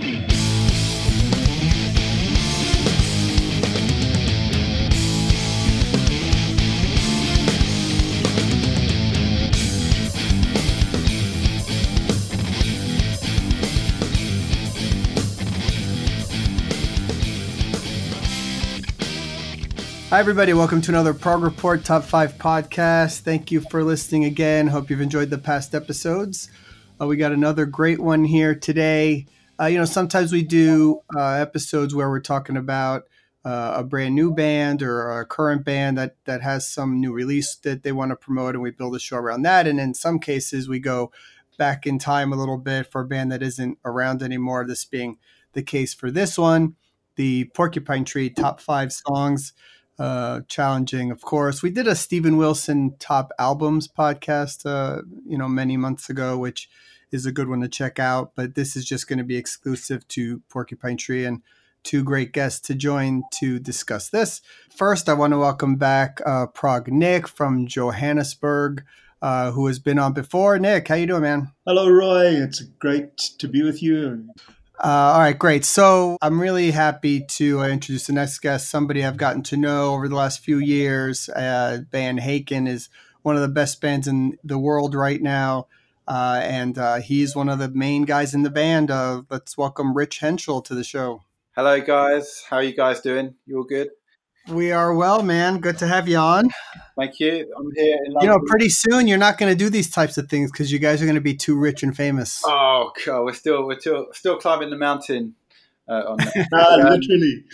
Hi, everybody. Welcome to another Prog Report Top 5 podcast. Thank you for listening again. Hope you've enjoyed the past episodes. Uh, we got another great one here today. Uh, you know, sometimes we do uh, episodes where we're talking about uh, a brand new band or a current band that, that has some new release that they want to promote, and we build a show around that. And in some cases, we go back in time a little bit for a band that isn't around anymore. This being the case for this one, the Porcupine Tree Top 5 Songs uh, challenging, of course. We did a Steven Wilson top albums podcast, uh, you know, many months ago, which is a good one to check out. But this is just going to be exclusive to Porcupine Tree and two great guests to join to discuss this. First, I want to welcome back uh, Prog Nick from Johannesburg. Uh, who has been on before? Nick, how you doing, man? Hello, Roy. It's great to be with you. Uh, all right, great. So I'm really happy to uh, introduce the next guest, somebody I've gotten to know over the last few years. Uh, band Haken is one of the best bands in the world right now. Uh, and uh, he's one of the main guys in the band. Uh, let's welcome Rich Henshall to the show. Hello, guys. How are you guys doing? You all good? We are well, man. Good to have you on. Thank you. I'm here in You know, pretty soon you're not going to do these types of things because you guys are going to be too rich and famous. Oh, God, we're still we're still still climbing the mountain. Uh, on that. ah, literally.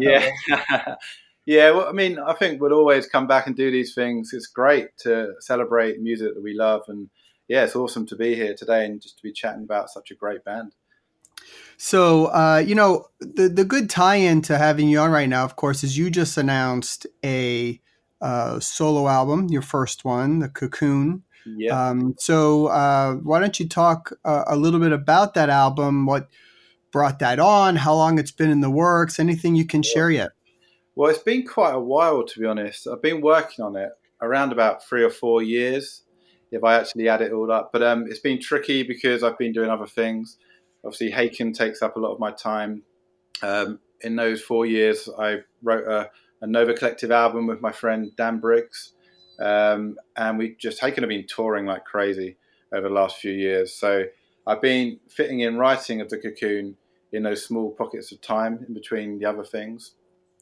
yeah, yeah. Well, I mean, I think we'll always come back and do these things. It's great to celebrate music that we love, and yeah, it's awesome to be here today and just to be chatting about such a great band. So, uh, you know, the the good tie-in to having you on right now, of course, is you just announced a uh, solo album, your first one, the Cocoon. Yeah. Um, so, uh, why don't you talk uh, a little bit about that album? What brought that on? How long it's been in the works? Anything you can share yet? Well, it's been quite a while, to be honest. I've been working on it around about three or four years, if I actually add it all up. But um, it's been tricky because I've been doing other things obviously Haken takes up a lot of my time. Um, in those four years, I wrote a, a, Nova Collective album with my friend Dan Briggs, um, and we just Haken have been touring like crazy over the last few years. So I've been fitting in writing of the Cocoon in those small pockets of time in between the other things.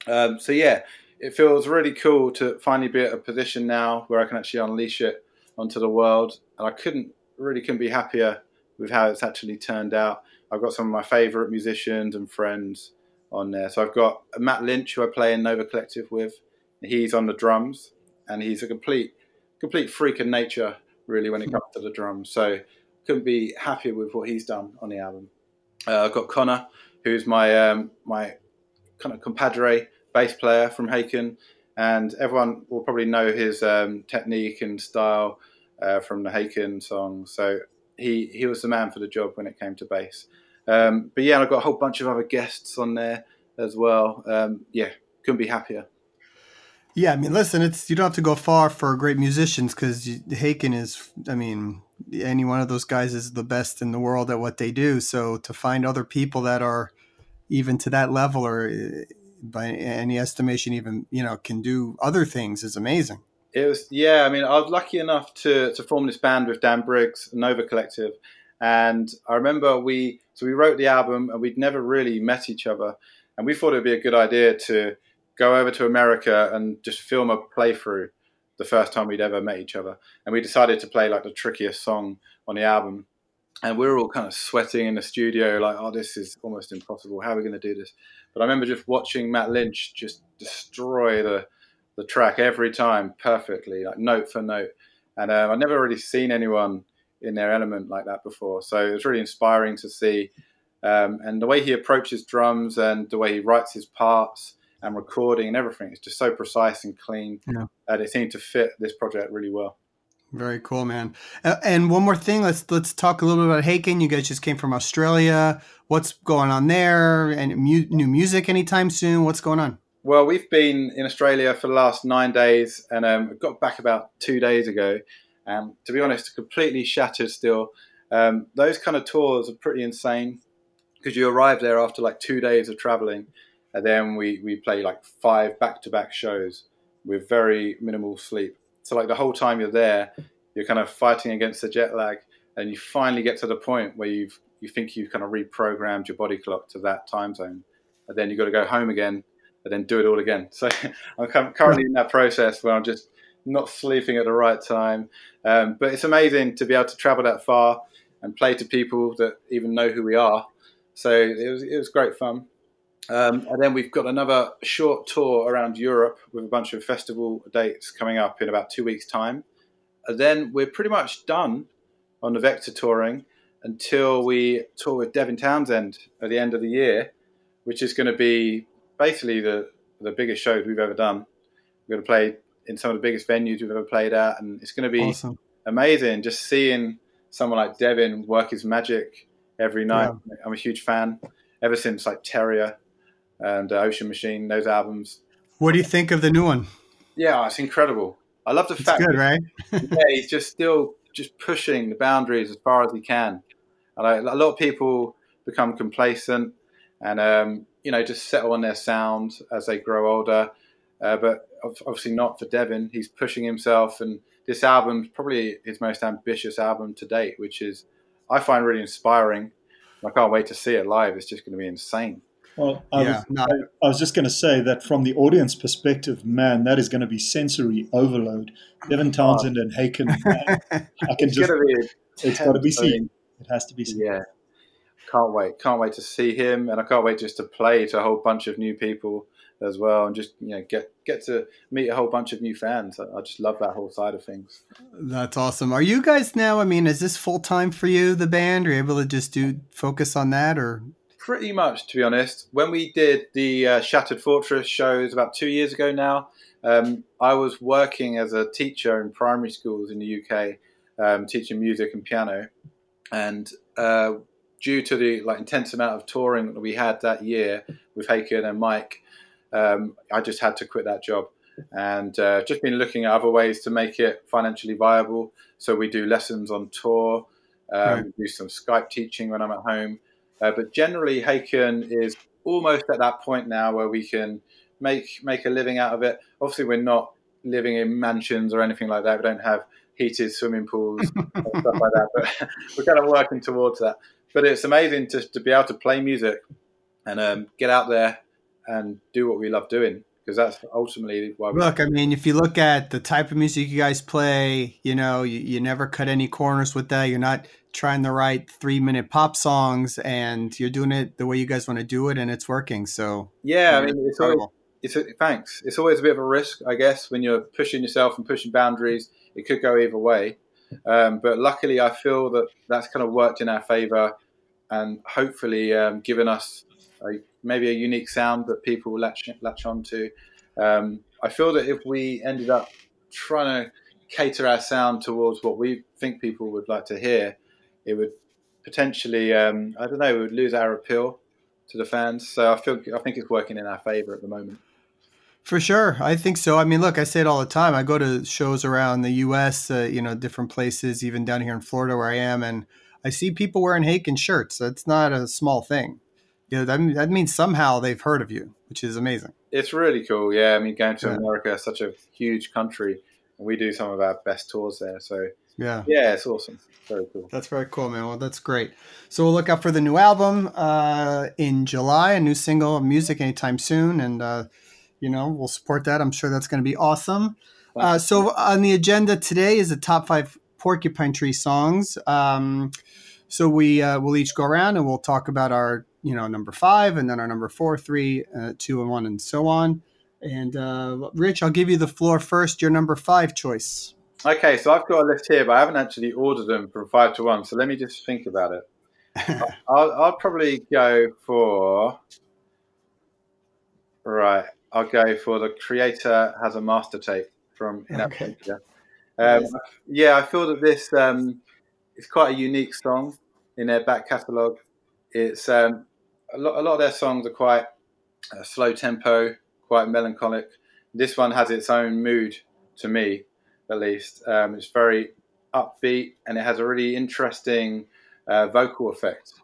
Um, so yeah, it feels really cool to finally be at a position now where I can actually unleash it onto the world, and I couldn't really couldn't be happier with how it's actually turned out. I've got some of my favourite musicians and friends on there. So I've got Matt Lynch, who I play in Nova Collective with. He's on the drums, and he's a complete complete freak of nature, really, when it comes to the drums. So couldn't be happier with what he's done on the album. Uh, I've got Connor, who's my um, my kind of compadre bass player from Haken, and everyone will probably know his um, technique and style uh, from the Haken song. So he he was the man for the job when it came to bass. Um, but yeah, I've got a whole bunch of other guests on there as well. Um, yeah, couldn't be happier. Yeah, I mean, listen, it's you don't have to go far for great musicians because Haken is, I mean, any one of those guys is the best in the world at what they do. So to find other people that are even to that level or eh, by any estimation even you know can do other things is amazing. It was yeah. I mean, I was lucky enough to to form this band with Dan Briggs, Nova Collective, and I remember we so we wrote the album and we'd never really met each other, and we thought it'd be a good idea to go over to America and just film a playthrough the first time we'd ever met each other. And we decided to play like the trickiest song on the album. And we were all kind of sweating in the studio, like, oh, this is almost impossible. How are we going to do this? But I remember just watching Matt Lynch just destroy the the track every time perfectly, like note for note. And um, I've never really seen anyone in their element like that before. So it was really inspiring to see. Um, and the way he approaches drums and the way he writes his parts and recording and everything is just so precise and clean yeah. that it seemed to fit this project really well. Very cool, man. Uh, and one more thing, let's let's talk a little bit about Haken. You guys just came from Australia. What's going on there? And mu- new music anytime soon? What's going on? Well, we've been in Australia for the last nine days, and um, got back about two days ago. Um, to be honest, completely shattered still. Um, those kind of tours are pretty insane. because you arrive there after like two days of traveling, and then we we play like five back to back shows with very minimal sleep. So like the whole time you're there, you're kind of fighting against the jet lag, and you finally get to the point where you've you think you've kind of reprogrammed your body clock to that time zone, and then you've got to go home again and then do it all again. So I'm currently in that process where I'm just not sleeping at the right time. Um, but it's amazing to be able to travel that far and play to people that even know who we are. So it was it was great fun. Um, and then we've got another short tour around Europe with a bunch of festival dates coming up in about two weeks' time. And then we're pretty much done on the Vector touring until we tour with Devin Townsend at the end of the year, which is going to be basically the the biggest shows we've ever done. We're going to play in some of the biggest venues we've ever played at, and it's going to be awesome. amazing just seeing someone like Devin work his magic every night. Yeah. I'm a huge fan ever since like Terria and uh, Ocean Machine, those albums. What do you think of the new one? Yeah, it's incredible. I love the it's fact. Good, right? yeah, he's just still just pushing the boundaries as far as he can. And I, a lot of people become complacent and um, you know just settle on their sound as they grow older. Uh, but obviously not for Devin. He's pushing himself, and this album's probably his most ambitious album to date, which is I find really inspiring. I can't wait to see it live. It's just going to be insane. Well, I, yeah, was, no. I, I was just going to say that from the audience perspective, man, that is going to be sensory overload. Devin Townsend and Haken, I can just. It's got to be seen. It has to be seen. Yeah, can't wait. Can't wait to see him, and I can't wait just to play to a whole bunch of new people as well, and just you know get get to meet a whole bunch of new fans. I, I just love that whole side of things. That's awesome. Are you guys now? I mean, is this full time for you, the band? Are you able to just do focus on that, or? Pretty much, to be honest. When we did the uh, Shattered Fortress shows about two years ago now, um, I was working as a teacher in primary schools in the UK, um, teaching music and piano, and uh, due to the like intense amount of touring that we had that year with Haken and Mike, um, I just had to quit that job and uh, just been looking at other ways to make it financially viable. So we do lessons on tour, um, right. do some Skype teaching when I'm at home. Uh, but generally, Haken is almost at that point now where we can make make a living out of it. Obviously, we're not living in mansions or anything like that. We don't have heated swimming pools and stuff like that. But we're kind of working towards that. But it's amazing to, to be able to play music and um, get out there and do what we love doing because that's ultimately why. We look, I mean, if you look at the type of music you guys play, you know, you, you never cut any corners with that. You're not trying to write three minute pop songs, and you're doing it the way you guys want to do it, and it's working. So yeah, I mean, it's always, it's a, thanks. It's always a bit of a risk, I guess, when you're pushing yourself and pushing boundaries. It could go either way, um, but luckily, I feel that that's kind of worked in our favor, and hopefully, um, given us a maybe a unique sound that people will latch latch onto. Um, I feel that if we ended up trying to cater our sound towards what we think people would like to hear, it would potentially, um, I don't know, we would lose our appeal to the fans. So I feel, I think it's working in our favor at the moment. For sure, I think so. I mean, look, I say it all the time. I go to shows around the U.S., uh, you know, different places, even down here in Florida where I am, and I see people wearing Haken shirts. That's not a small thing you know, that, that means somehow they've heard of you, which is amazing. It's really cool. Yeah. I mean, going to yeah. America, such a huge country, and we do some of our best tours there. So, yeah. Yeah, it's awesome. Very cool. That's very cool, man. Well, that's great. So we'll look out for the new album uh, in July, a new single of music anytime soon. And, uh, you know, we'll support that. I'm sure that's going to be awesome. Uh, so on the agenda today is the top five Porcupine Tree songs. Um, so we uh, will each go around and we'll talk about our you know number five and then our number four three uh, two and one and so on and uh, rich i'll give you the floor first your number five choice okay so i've got a list here but i haven't actually ordered them from five to one so let me just think about it I'll, I'll, probably go for right i'll go for the creator has a master tape from in okay. Um, yeah i feel that this um, is quite a unique song in their back catalogue it's um, a lot, a lot of their songs are quite uh, slow tempo, quite melancholic. This one has its own mood to me, at least. Um, it's very upbeat and it has a really interesting uh, vocal effect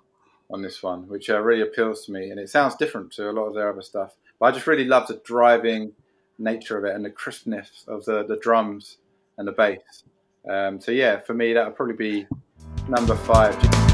on this one, which uh, really appeals to me, and it sounds different to a lot of their other stuff. But I just really love the driving nature of it and the crispness of the, the drums and the bass. Um, so yeah, for me that would probably be number five.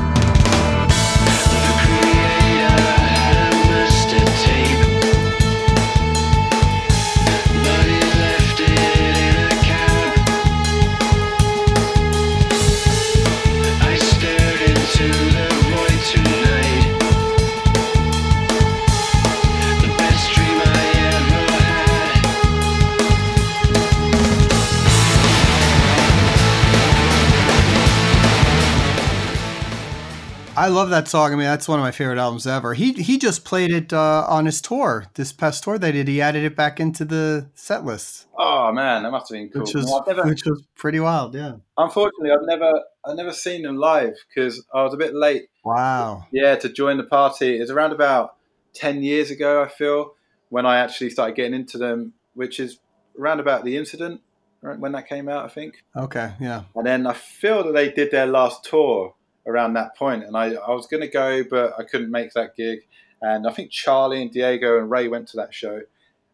I love that song. I mean, that's one of my favorite albums ever. He he just played it uh, on his tour, this past tour they did. He added it back into the set list. Oh man, that must have been cool. Which was, no, never, which was pretty wild, yeah. Unfortunately, I've never I've never seen them live because I was a bit late. Wow. Yeah, to join the party. It was around about ten years ago, I feel, when I actually started getting into them, which is around about the incident right, when that came out, I think. Okay, yeah. And then I feel that they did their last tour around that point, and I, I was going to go, but I couldn't make that gig. And I think Charlie and Diego and Ray went to that show,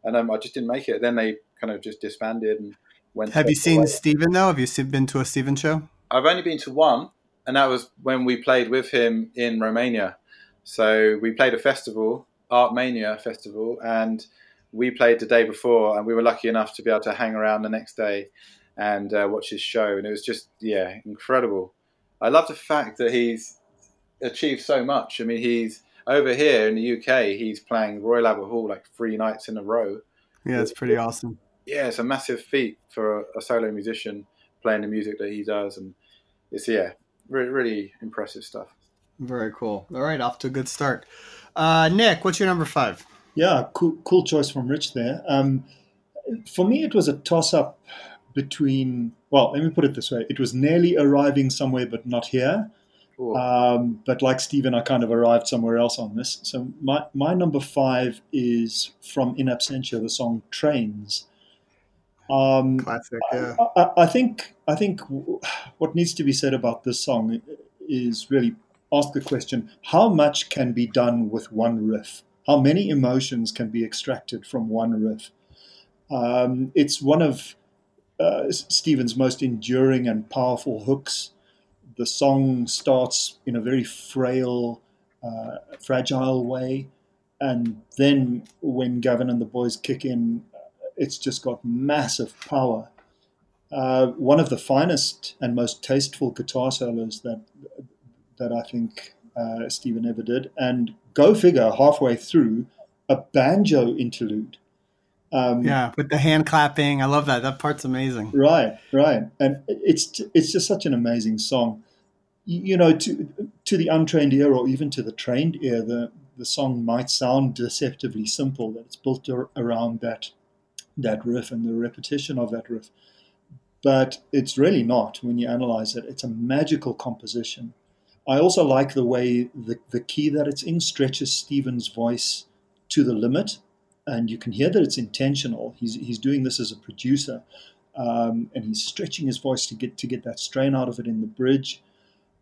and um, I just didn't make it. Then they kind of just disbanded and went. Have you seen Steven though? Have you been to a Steven show? I've only been to one, and that was when we played with him in Romania. So we played a festival, Art Mania festival, and we played the day before, and we were lucky enough to be able to hang around the next day and uh, watch his show, and it was just yeah incredible. I love the fact that he's achieved so much. I mean, he's over here in the UK. He's playing Royal Albert Hall like three nights in a row. Yeah, it's pretty awesome. Yeah, it's a massive feat for a, a solo musician playing the music that he does, and it's yeah, really, really impressive stuff. Very cool. All right, off to a good start. Uh, Nick, what's your number five? Yeah, cool, cool choice from Rich there. Um, for me, it was a toss up between, well, let me put it this way it was nearly arriving somewhere, but not here. Um, but like Steven, I kind of arrived somewhere else on this. So my, my number five is from In Absentia, the song Trains. Um, Classic, yeah. I, I, think I think what needs to be said about this song is really ask the question: How much can be done with one riff? How many emotions can be extracted from one riff? Um, it's one of uh, Steven's most enduring and powerful hooks. The song starts in a very frail, uh, fragile way, and then when Gavin and the boys kick in, it's just got massive power. Uh, one of the finest and most tasteful guitar solos that that I think uh, Steven ever did, and go figure, halfway through, a banjo interlude um, yeah, with the hand clapping, I love that. That part's amazing. Right, right, and it's it's just such an amazing song. You know, to to the untrained ear or even to the trained ear, the the song might sound deceptively simple. That it's built around that that riff and the repetition of that riff, but it's really not when you analyze it. It's a magical composition. I also like the way the, the key that it's in stretches Steven's voice to the limit and you can hear that it's intentional. He's he's doing this as a producer, um, and he's stretching his voice to get to get that strain out of it in the bridge.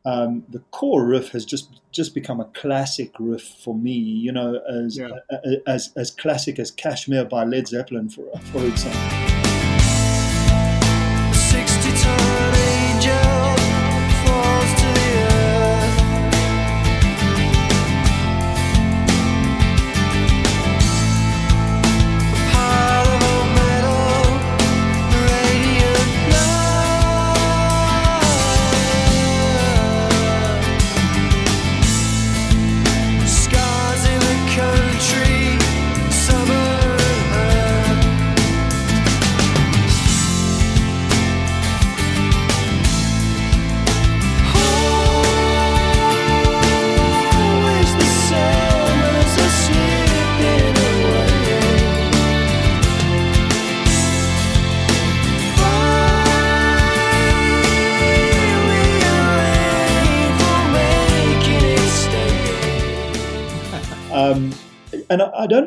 Um, the core riff has just just become a classic riff for me. You know, as yeah. as as classic as "Kashmir" by Led Zeppelin, for for example.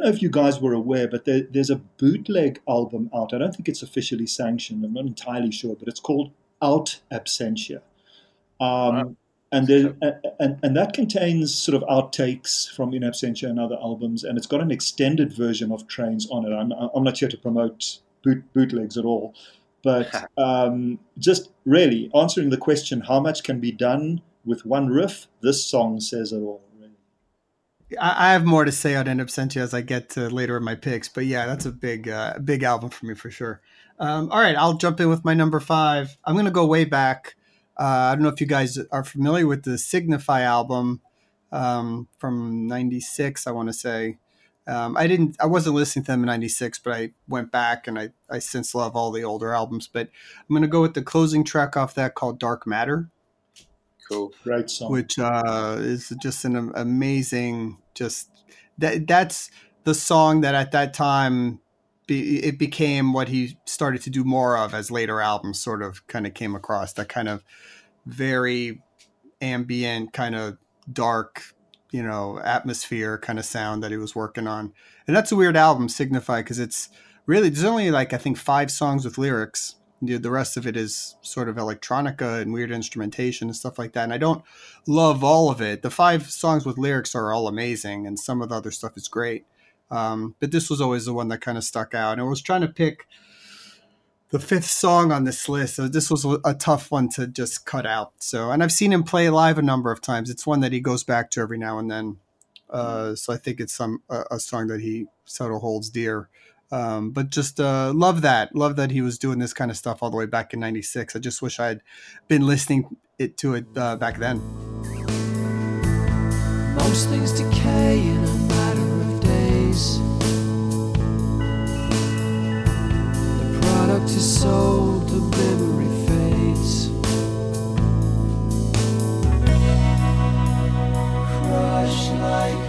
Know if you guys were aware, but there, there's a bootleg album out. I don't think it's officially sanctioned. I'm not entirely sure, but it's called Out Absentia. Um, wow. and there, and, and that contains sort of outtakes from In Absentia and other albums, and it's got an extended version of Trains on it. I'm, I'm not here to promote boot, bootlegs at all, but um, just really answering the question: how much can be done with one riff? This song says it all. I have more to say on In Absentia as I get to later in my picks, but yeah, that's a big, uh, big album for me for sure. Um, all right, I'll jump in with my number five. I'm going to go way back. Uh, I don't know if you guys are familiar with the Signify album um, from '96. I want to say um, I didn't, I wasn't listening to them in '96, but I went back and I, I since love all the older albums. But I'm going to go with the closing track off that called "Dark Matter." Cool, great song. Which uh, is just an amazing, just that that's the song that at that time be, it became what he started to do more of as later albums sort of kind of came across that kind of very ambient kind of dark you know atmosphere kind of sound that he was working on. And that's a weird album signify because it's really there's only like i think five songs with lyrics the rest of it is sort of electronica and weird instrumentation and stuff like that and i don't love all of it the five songs with lyrics are all amazing and some of the other stuff is great um, but this was always the one that kind of stuck out. And I was trying to pick the fifth song on this list. So this was a tough one to just cut out. So, and I've seen him play live a number of times. It's one that he goes back to every now and then. Uh, so I think it's some a, a, song that he sort of holds dear. Um, but just uh, love that, love that he was doing this kind of stuff all the way back in '96. I just wish I had been listening it to it uh, back then. Most things decay in a matter the product is sold, memory fades. Crushed like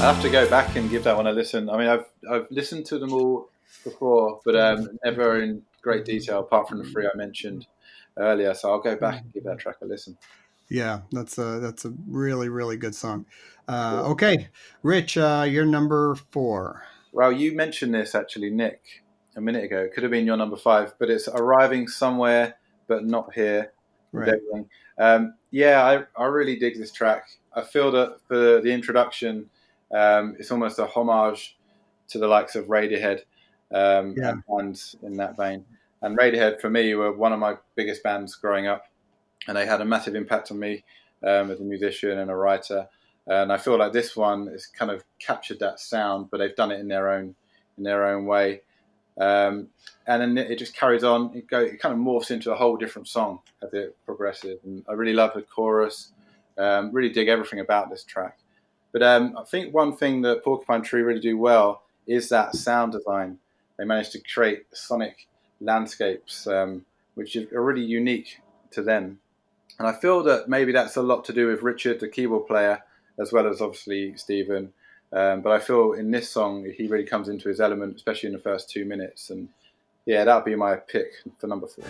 I have to go back and give that one a listen. I mean, I've I've listened to them all before, but um, never in great detail, apart from the three I mentioned earlier. So I'll go back and give that track a listen. Yeah, that's a that's a really really good song. Uh, okay, Rich, uh, you're number four. Well, you mentioned this actually, Nick, a minute ago. It could have been your number five, but it's arriving somewhere but not here. Right. Um, yeah, I, I really dig this track. I feel that for the introduction, um, it's almost a homage to the likes of Radiohead um, yeah. and bands in that vein. And Radiohead, for me, were one of my biggest bands growing up, and they had a massive impact on me um, as a musician and a writer. And I feel like this one has kind of captured that sound, but they've done it in their own in their own way. Um, and then it just carries on. It, go, it kind of morphs into a whole different song as it progresses. And I really love the chorus. Um, really dig everything about this track. But um, I think one thing that Porcupine Tree really do well is that sound design. They manage to create sonic landscapes, um, which are really unique to them. And I feel that maybe that's a lot to do with Richard, the keyboard player, as well as obviously Steven. Um, but I feel in this song he really comes into his element, especially in the first two minutes. And yeah, that would be my pick for number four.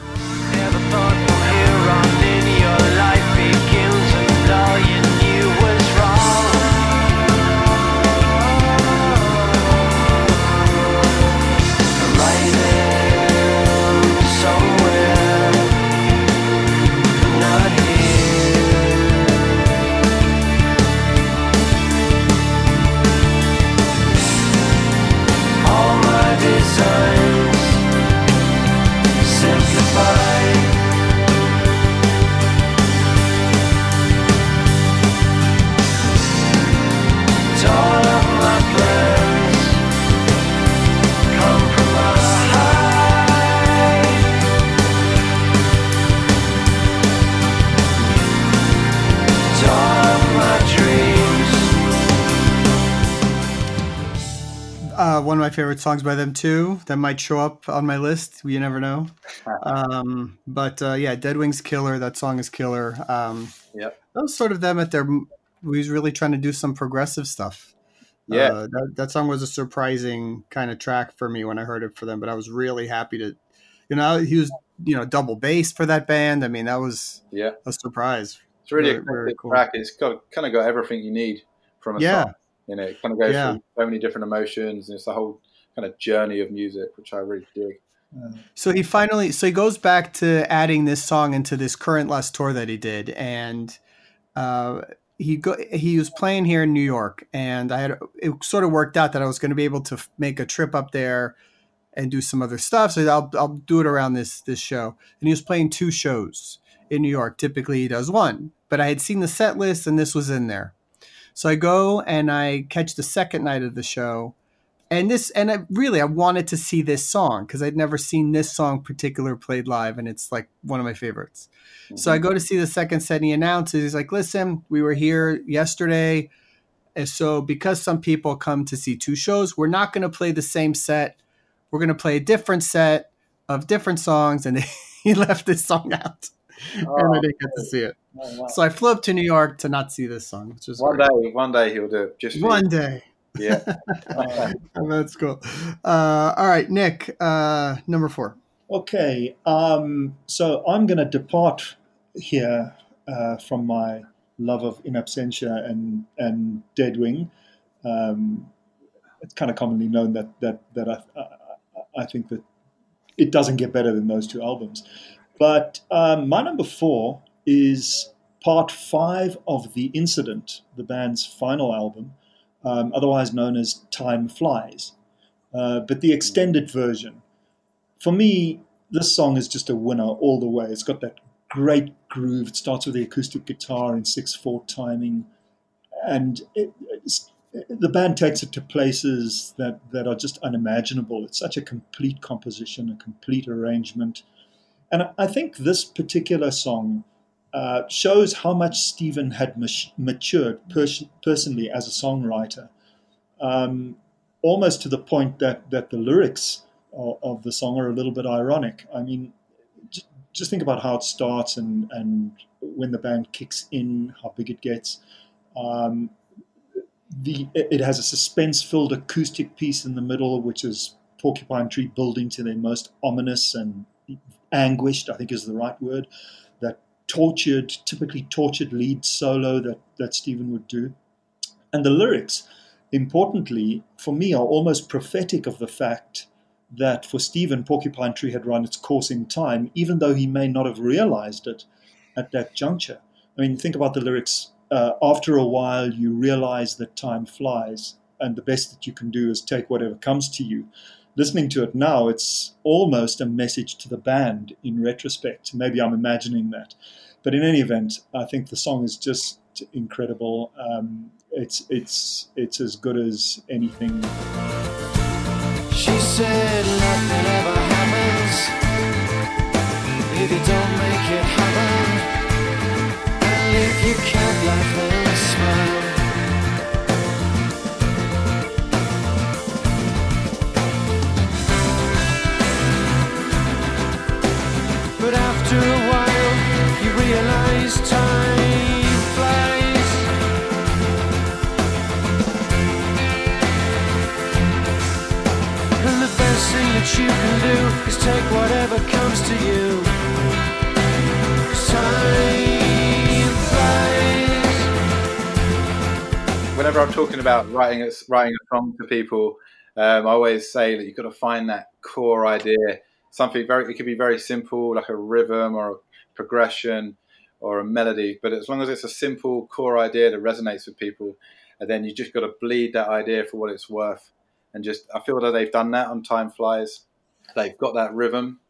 Favorite songs by them too. That might show up on my list. You never know. Um, but uh, yeah, Deadwing's Killer. That song is killer. Um, yeah, that was sort of them at their. We was really trying to do some progressive stuff. Yeah, uh, that, that song was a surprising kind of track for me when I heard it for them, but I was really happy to, you know, he was you know double bass for that band. I mean, that was yeah a surprise. It's really very, a very cool. track. It's got kind of got everything you need from a yeah. song. You know, it kind of goes yeah. through so many different emotions, and it's a whole kind of journey of music, which I really dig. So he finally, so he goes back to adding this song into this current last tour that he did, and uh, he go, he was playing here in New York, and I had it sort of worked out that I was going to be able to make a trip up there and do some other stuff. So I'll I'll do it around this this show. And he was playing two shows in New York. Typically he does one, but I had seen the set list and this was in there. So I go and I catch the second night of the show. And this and I really I wanted to see this song because I'd never seen this song particular played live and it's like one of my favorites. Mm-hmm. So I mm-hmm. go to see the second set and he announces he's like, "Listen, we were here yesterday. And so because some people come to see two shows, we're not going to play the same set we're going to play a different set of different songs. And he left this song out. Oh, and I didn't get to see it. Oh, wow. So I flew up to New York to not see this song. Which is one great. day, one day he'll do it. Just one day. Yeah, that's cool. Uh, all right, Nick, uh, number four. Okay, um, so I'm going to depart here uh, from my love of In Absentia and and Deadwing. Um, it's kind of commonly known that that that I, I think that it doesn't get better than those two albums. But um, my number four is part five of The Incident, the band's final album, um, otherwise known as Time Flies. Uh, but the extended version. For me, this song is just a winner all the way. It's got that great groove. It starts with the acoustic guitar in 6 4 timing. And it, the band takes it to places that, that are just unimaginable. It's such a complete composition, a complete arrangement. And I think this particular song uh, shows how much Steven had matured pers- personally as a songwriter, um, almost to the point that, that the lyrics of, of, the song are a little bit ironic. I mean, j- just think about how it starts and, and when the band kicks in, how big it gets. Um, the it has a suspense-filled acoustic piece in the middle, which is Porcupine Tree building to their most ominous and anguished, I think is the right word, tortured, typically tortured lead solo that, that Steven would do. And the lyrics, importantly, for me, are almost prophetic of the fact that for Steven, Porcupine Tree had run its course in time, even though he may not have realized it at that juncture. I mean, think about the lyrics uh, after a while, you realize that time flies, and the best that you can do is take whatever comes to you. Listening to it now, it's almost a message to the band in retrospect. Maybe I'm imagining that. But in any event, I think the song is just incredible. Um, it's, it's, it's as good as anything. She said nothing ever happens if you don't make it happen if you can't after a while, you realize time flies. And the best thing that you can do is take whatever comes to you. Time whenever I'm talking about writing a, writing a song to people, um, I always say that you've got to find that core idea. Something very, it could be very simple, like a rhythm or a progression or a melody. But as long as it's a simple core idea that resonates with people, and then you just got to bleed that idea for what it's worth. And just, I feel that they've done that on Time Flies. They've got that rhythm,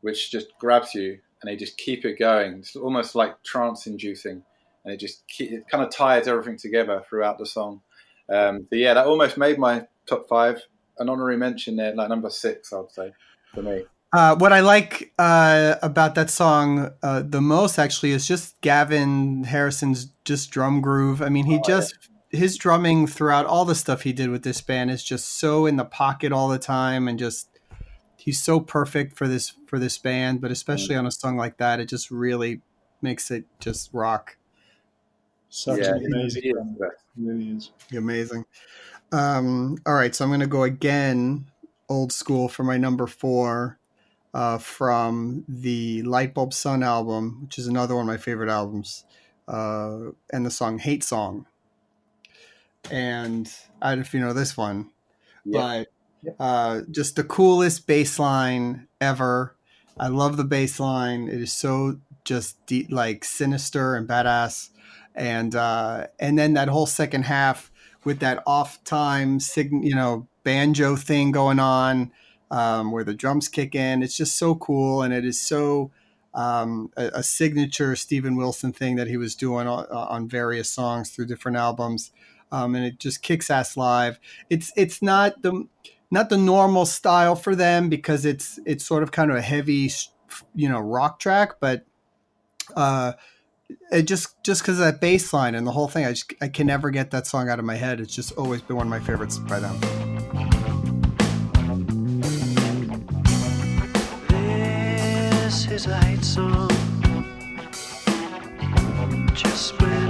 which just grabs you, and they just keep it going. It's almost like trance inducing and it just it kind of ties everything together throughout the song. Um, but yeah, that almost made my top five. An honorary mention there, like number six, I would say for me. Uh, what I like uh, about that song uh, the most, actually, is just Gavin Harrison's just drum groove. I mean, he oh, just yeah. his drumming throughout all the stuff he did with this band is just so in the pocket all the time, and just he's so perfect for this for this band. But especially mm. on a song like that, it just really makes it just rock. Such yeah, an amazing It really is. Amazing. Um, all right, so I'm going to go again old school for my number four uh, from the Lightbulb Sun album, which is another one of my favorite albums, uh, and the song Hate Song. And I don't know if you know this one, yeah. but uh, just the coolest bass line ever. I love the bass line. It is so just deep, like sinister and badass. And uh, and then that whole second half with that off time, you know, banjo thing going on um, where the drums kick in. It's just so cool, and it is so um, a, a, signature Steven Wilson thing that he was doing on, on various songs through different albums, um, and it just kicks ass live. It's it's not the not the normal style for them because it's it's sort of kind of a heavy, you know, rock track, but. Uh, it just just because of that bass line and the whole thing, I just I can never get that song out of my head. It's just always been one of my favorites by them. This is a hate song. Just meant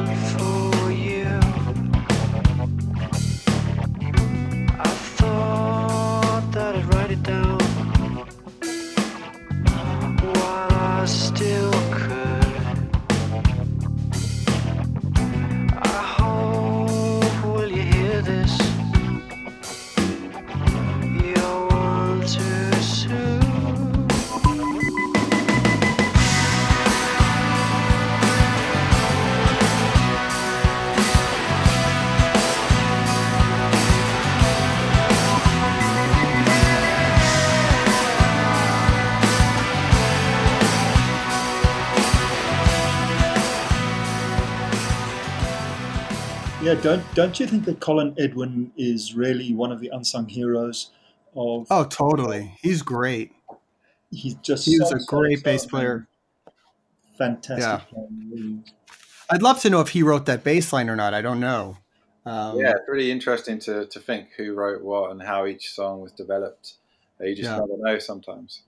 don't don't you think that Colin Edwin is really one of the unsung heroes of? Oh, totally. He's great. He's just he's so, a great so, bass player. Fantastic. Yeah. I'd love to know if he wrote that bass line or not. I don't know. Um, yeah, it's really interesting to, to think who wrote what and how each song was developed. You just yeah. never know sometimes.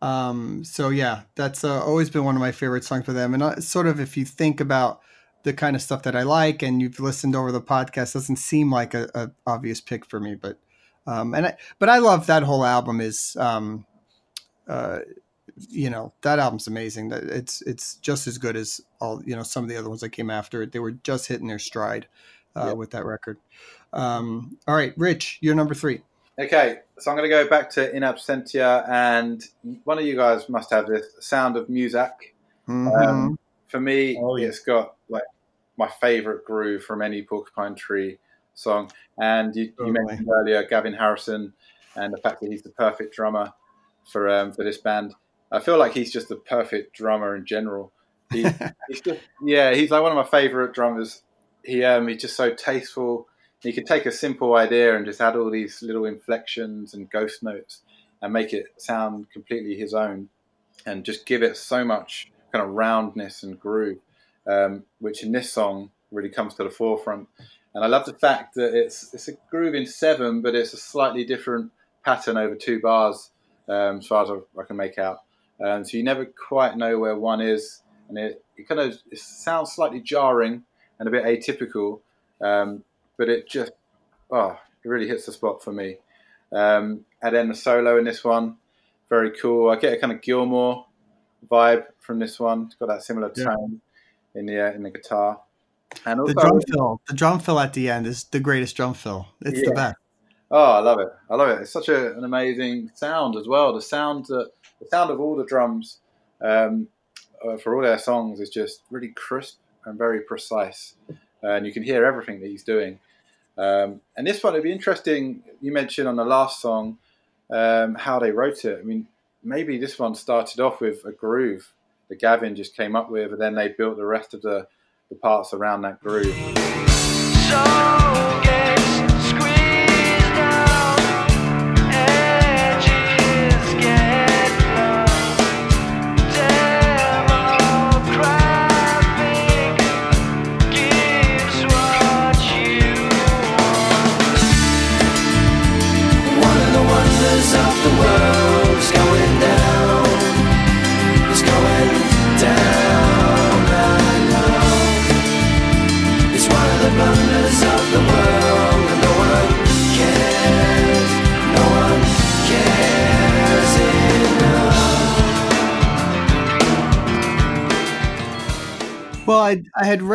Um, so yeah, that's uh, always been one of my favorite songs for them. And uh, sort of, if you think about the kind of stuff that I like, and you've listened over the podcast, doesn't seem like a, a obvious pick for me. But um, and I, but I love that whole album. Is um, uh, you know that album's amazing. That it's it's just as good as all you know some of the other ones that came after it. They were just hitting their stride uh, yeah. with that record. Um, all right, Rich, you're number three. Okay, so I'm going to go back to In Absentia, and one of you guys must have this Sound of Muzak. Mm-hmm. Um, for me, oh, yeah. it's got like my favorite groove from any Porcupine Tree song. And you, you mentioned earlier Gavin Harrison and the fact that he's the perfect drummer for um, for this band. I feel like he's just the perfect drummer in general. He, he's just, yeah, he's like one of my favorite drummers. He um, he's just so tasteful. He could take a simple idea and just add all these little inflections and ghost notes and make it sound completely his own, and just give it so much kind of roundness and groove um, which in this song really comes to the forefront. And I love the fact that it's it's a groove in seven, but it's a slightly different pattern over two bars, um, as far as I, can make out. Um, so you never quite know where one is, and it, it kind of it sounds slightly jarring and a bit atypical, um, but it just oh, it really hits the spot for me. Um, and then the solo in this one, very cool. I get a kind of Gilmour vibe from this one. It's got that similar tone in the uh, in the guitar. And also, the drum fill, the drum fill at the end is the greatest drum fill. It's yeah. the best. Oh, I love it! I love it. It's such a, an amazing sound as well. The sound, uh, the sound of all the drums um, uh, for all their songs is just really crisp and very precise, and you can hear everything that he's doing. Um, and this one, it'd be interesting. You mentioned on the last song um, how they wrote it. I mean, maybe this one started off with a groove that Gavin just came up with, and then they built the rest of the, the parts around that groove. So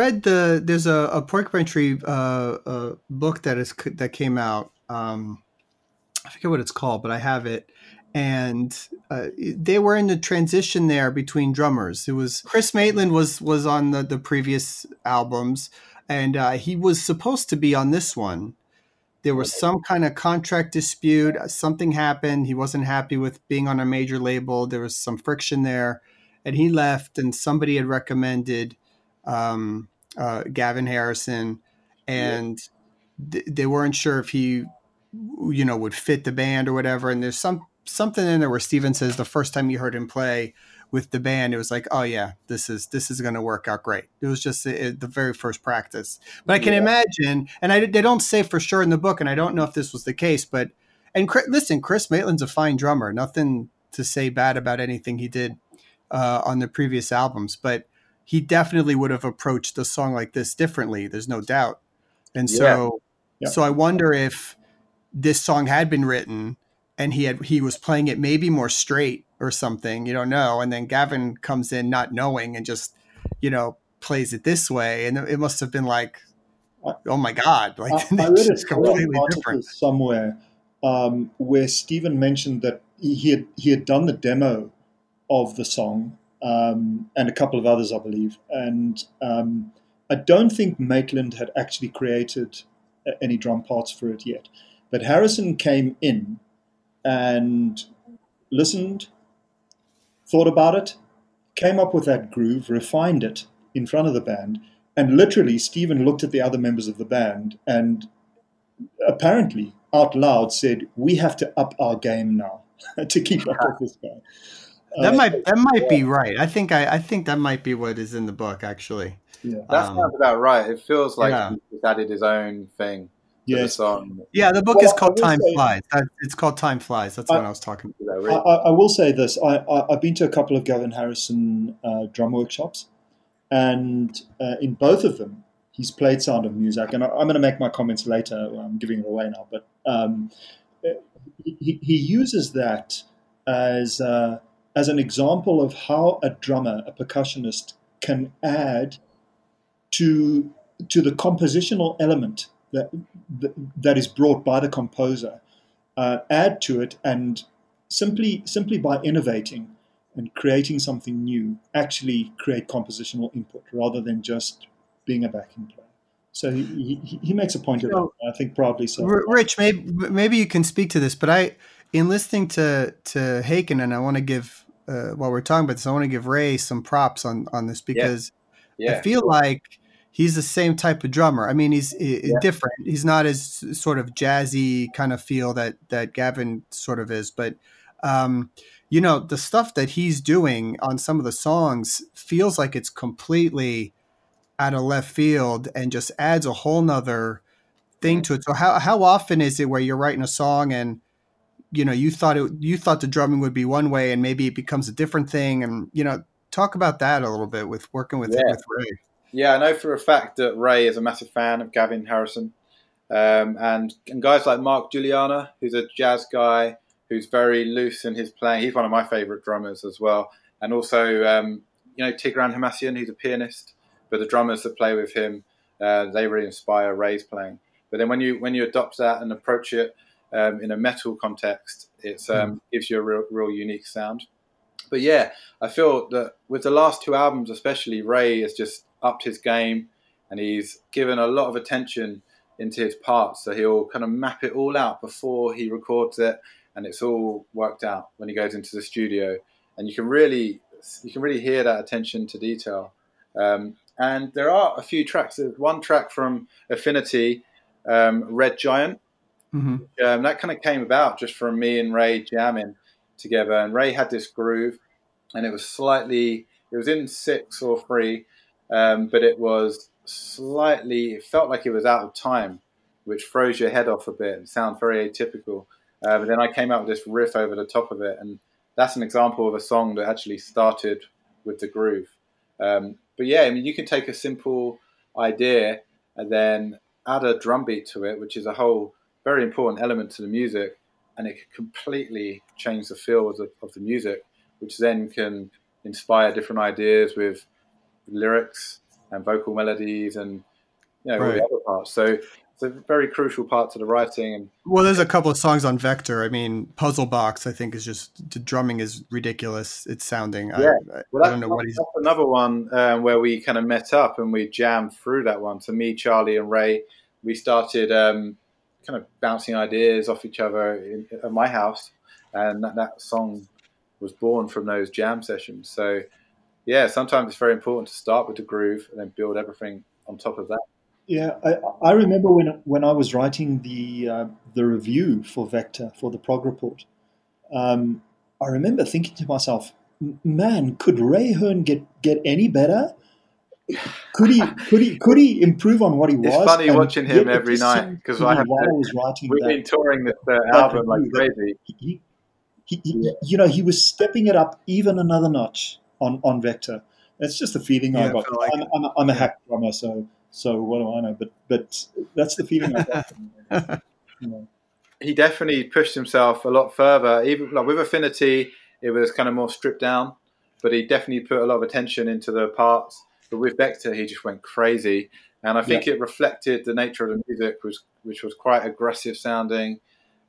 read the there's a, a Porcupine uh, book that is that came out. Um, I forget what it's called, but I have it. And uh, they were in the transition there between drummers. It was Chris Maitland was was on the the previous albums, and uh, he was supposed to be on this one. There was some kind of contract dispute. Something happened. He wasn't happy with being on a major label. There was some friction there, and he left. And somebody had recommended um, uh, Gavin Harrison, and th- they weren't sure if he, you know, would fit the band or whatever. And there's some something in there where Steven says the first time you heard him play with the band, it was like, oh yeah, this is this is going to work out great. It was just a, the very first practice. But I can yeah. imagine, and I they don't say for sure in the book, and I don't know if this was the case, but and listen, Chris Maitland's a fine drummer. Nothing to say bad about anything he did uh, on the previous albums, but he definitely would have approached a song like this differently. There's no doubt. And so, yeah. so I wonder if this song had been written and he had he was playing it maybe more straight or something. You don't know. And then Gavin comes in not knowing and just you know plays it this way, and it must have been like, oh my god, like I, I read it completely different somewhere um, where Steven mentioned that he had he had done the demo of the song um, and a couple of others, I believe. And um, I don't think Maitland had actually created any drum parts for it yet. But Harrison came in and listened, thought about it, came up with that groove, refined it in front of the band. And literally, Steven looked at the other members of the band and apparently out loud said, We have to up our game now to keep up with this guy. That uh, might that might yeah. be right. I think I, I think that might be what is in the book actually. Yeah, that um, sounds about right. It feels like yeah. he added his own thing. Yeah, the song. Yeah, the book well, is called Time say, Flies. It's called Time Flies. That's I, what I was talking about. I, I, will say this: I, I have been to a couple of Gavin Harrison uh, drum workshops, and uh, in both of them, he's played Sound of Muzak. And I, am going to make my comments later. I'm giving it away now, but um, he, he uses that as uh, as an example of how a drummer, a percussionist, can add to to the compositional element that that is brought by the composer, uh, add to it, and simply simply by innovating and creating something new, actually create compositional input rather than just being a backing player. So he, he, he makes a point of that. I think probably so. Rich, maybe maybe you can speak to this, but I, in listening to to Haken, and I want to give uh, while we're talking about this, I want to give Ray some props on on this because yeah. Yeah. I feel like he's the same type of drummer. I mean, he's, he's yeah. different. He's not as sort of jazzy kind of feel that that Gavin sort of is, but um, you know, the stuff that he's doing on some of the songs feels like it's completely out of left field and just adds a whole nother thing to it. So how how often is it where you're writing a song and you know you thought it you thought the drumming would be one way and maybe it becomes a different thing. And you know talk about that a little bit with working with, yeah. with ray. Yeah i know for a fact that ray is a massive fan of gavin harrison. Um, and, and guys like Mark Guiliana who's a jazz guy who's very loose in his playing. He's one of my favorite drummers as well. And also um, you know tigran hamasyan who's a pianist but the drummers that play with him uh, they really inspire ray's playing. But then when you when you adopt that and approach it um, in a metal context, it hmm. um, gives you a real, real unique sound. But yeah, I feel that with the last two albums, especially, Ray has just upped his game and he's given a lot of attention into his parts. So he'll kind of map it all out before he records it, and it's all worked out when he goes into the studio. And you can really, you can really hear that attention to detail. Um, and there are a few tracks. There's one track from Affinity, um, Red Giant, Mm-hmm. Um, that kind of came about just from me and Ray jamming together. And Ray had this groove, and it was slightly, it was in six or three, um, but it was slightly, it felt like it was out of time, which throws your head off a bit and sounds very atypical. Uh, but then I came out with this riff over the top of it, and that's an example of a song that actually started with the groove. Um, but yeah, I mean, you can take a simple idea and then add a drum beat to it, which is a whole very important element to the music, and it can completely change the feel of the, of the music, which then can inspire different ideas with lyrics and vocal melodies and you know right. all the other parts. So it's a very crucial part to the writing. And well, there's a couple of songs on Vector. I mean, Puzzle Box, I think is just the drumming is ridiculous. It's sounding. Yeah, I, well, I don't know what he's. another one um, where we kind of met up and we jammed through that one. So me, Charlie, and Ray, we started um, kind of bouncing ideas off each other in, at my house, and that, that song was born from those jam sessions. So yeah, sometimes it's very important to start with the groove and then build everything on top of that. Yeah, I, I remember when when I was writing the uh, the review for Vector for the prog report. Um, I remember thinking to myself, "Man, could Ray Hearne get get any better? Could he could he could he improve on what he was?" It's funny watching him every night because I have while I was writing. We've that, been touring this uh, album like crazy. He, he, he, yeah. you know, he was stepping it up even another notch on on Vector. That's just the feeling yeah, I got. Like I'm, I'm, I'm, a hack drummer, so so what do I know? But but that's the feeling I got. you know. He definitely pushed himself a lot further. Even like with Affinity, it was kind of more stripped down, but he definitely put a lot of attention into the parts. But with Vector, he just went crazy, and I think yeah. it reflected the nature of the music, which which was quite aggressive sounding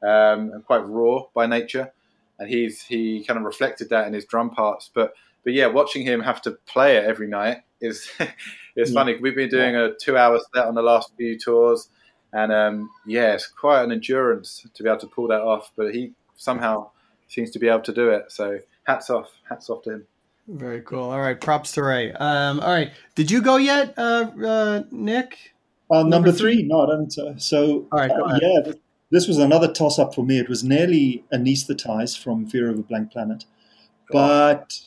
um, and quite raw by nature. And he's he kind of reflected that in his drum parts. But but yeah, watching him have to play it every night is it's funny. We've been doing a two-hour set on the last few tours, and um, yeah, it's quite an endurance to be able to pull that off. But he somehow seems to be able to do it. So hats off, hats off to him. Very cool. All right, props to Ray. Um, all right, did you go yet, uh, uh, Nick? Uh, number, number three? three? No, I don't. Uh, so all right, uh, yeah, this was another toss-up for me. It was nearly anesthetized from Fear of a Blank Planet, but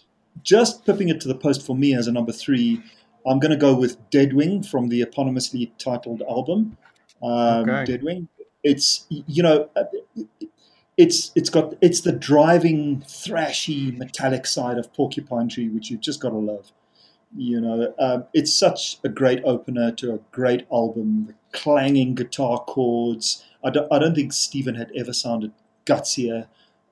just pipping it to the post for me as a number three I'm going to go with Deadwing from the eponymously titled album. Um, okay. Deadwing. It's you know, it's it's got it's the driving, thrashy, metallic side of Porcupine Tree, which you've just got to love. You know, um, it's such a great opener to a great album. The clanging guitar chords. I don't, I don't think Steven had ever sounded gutsier.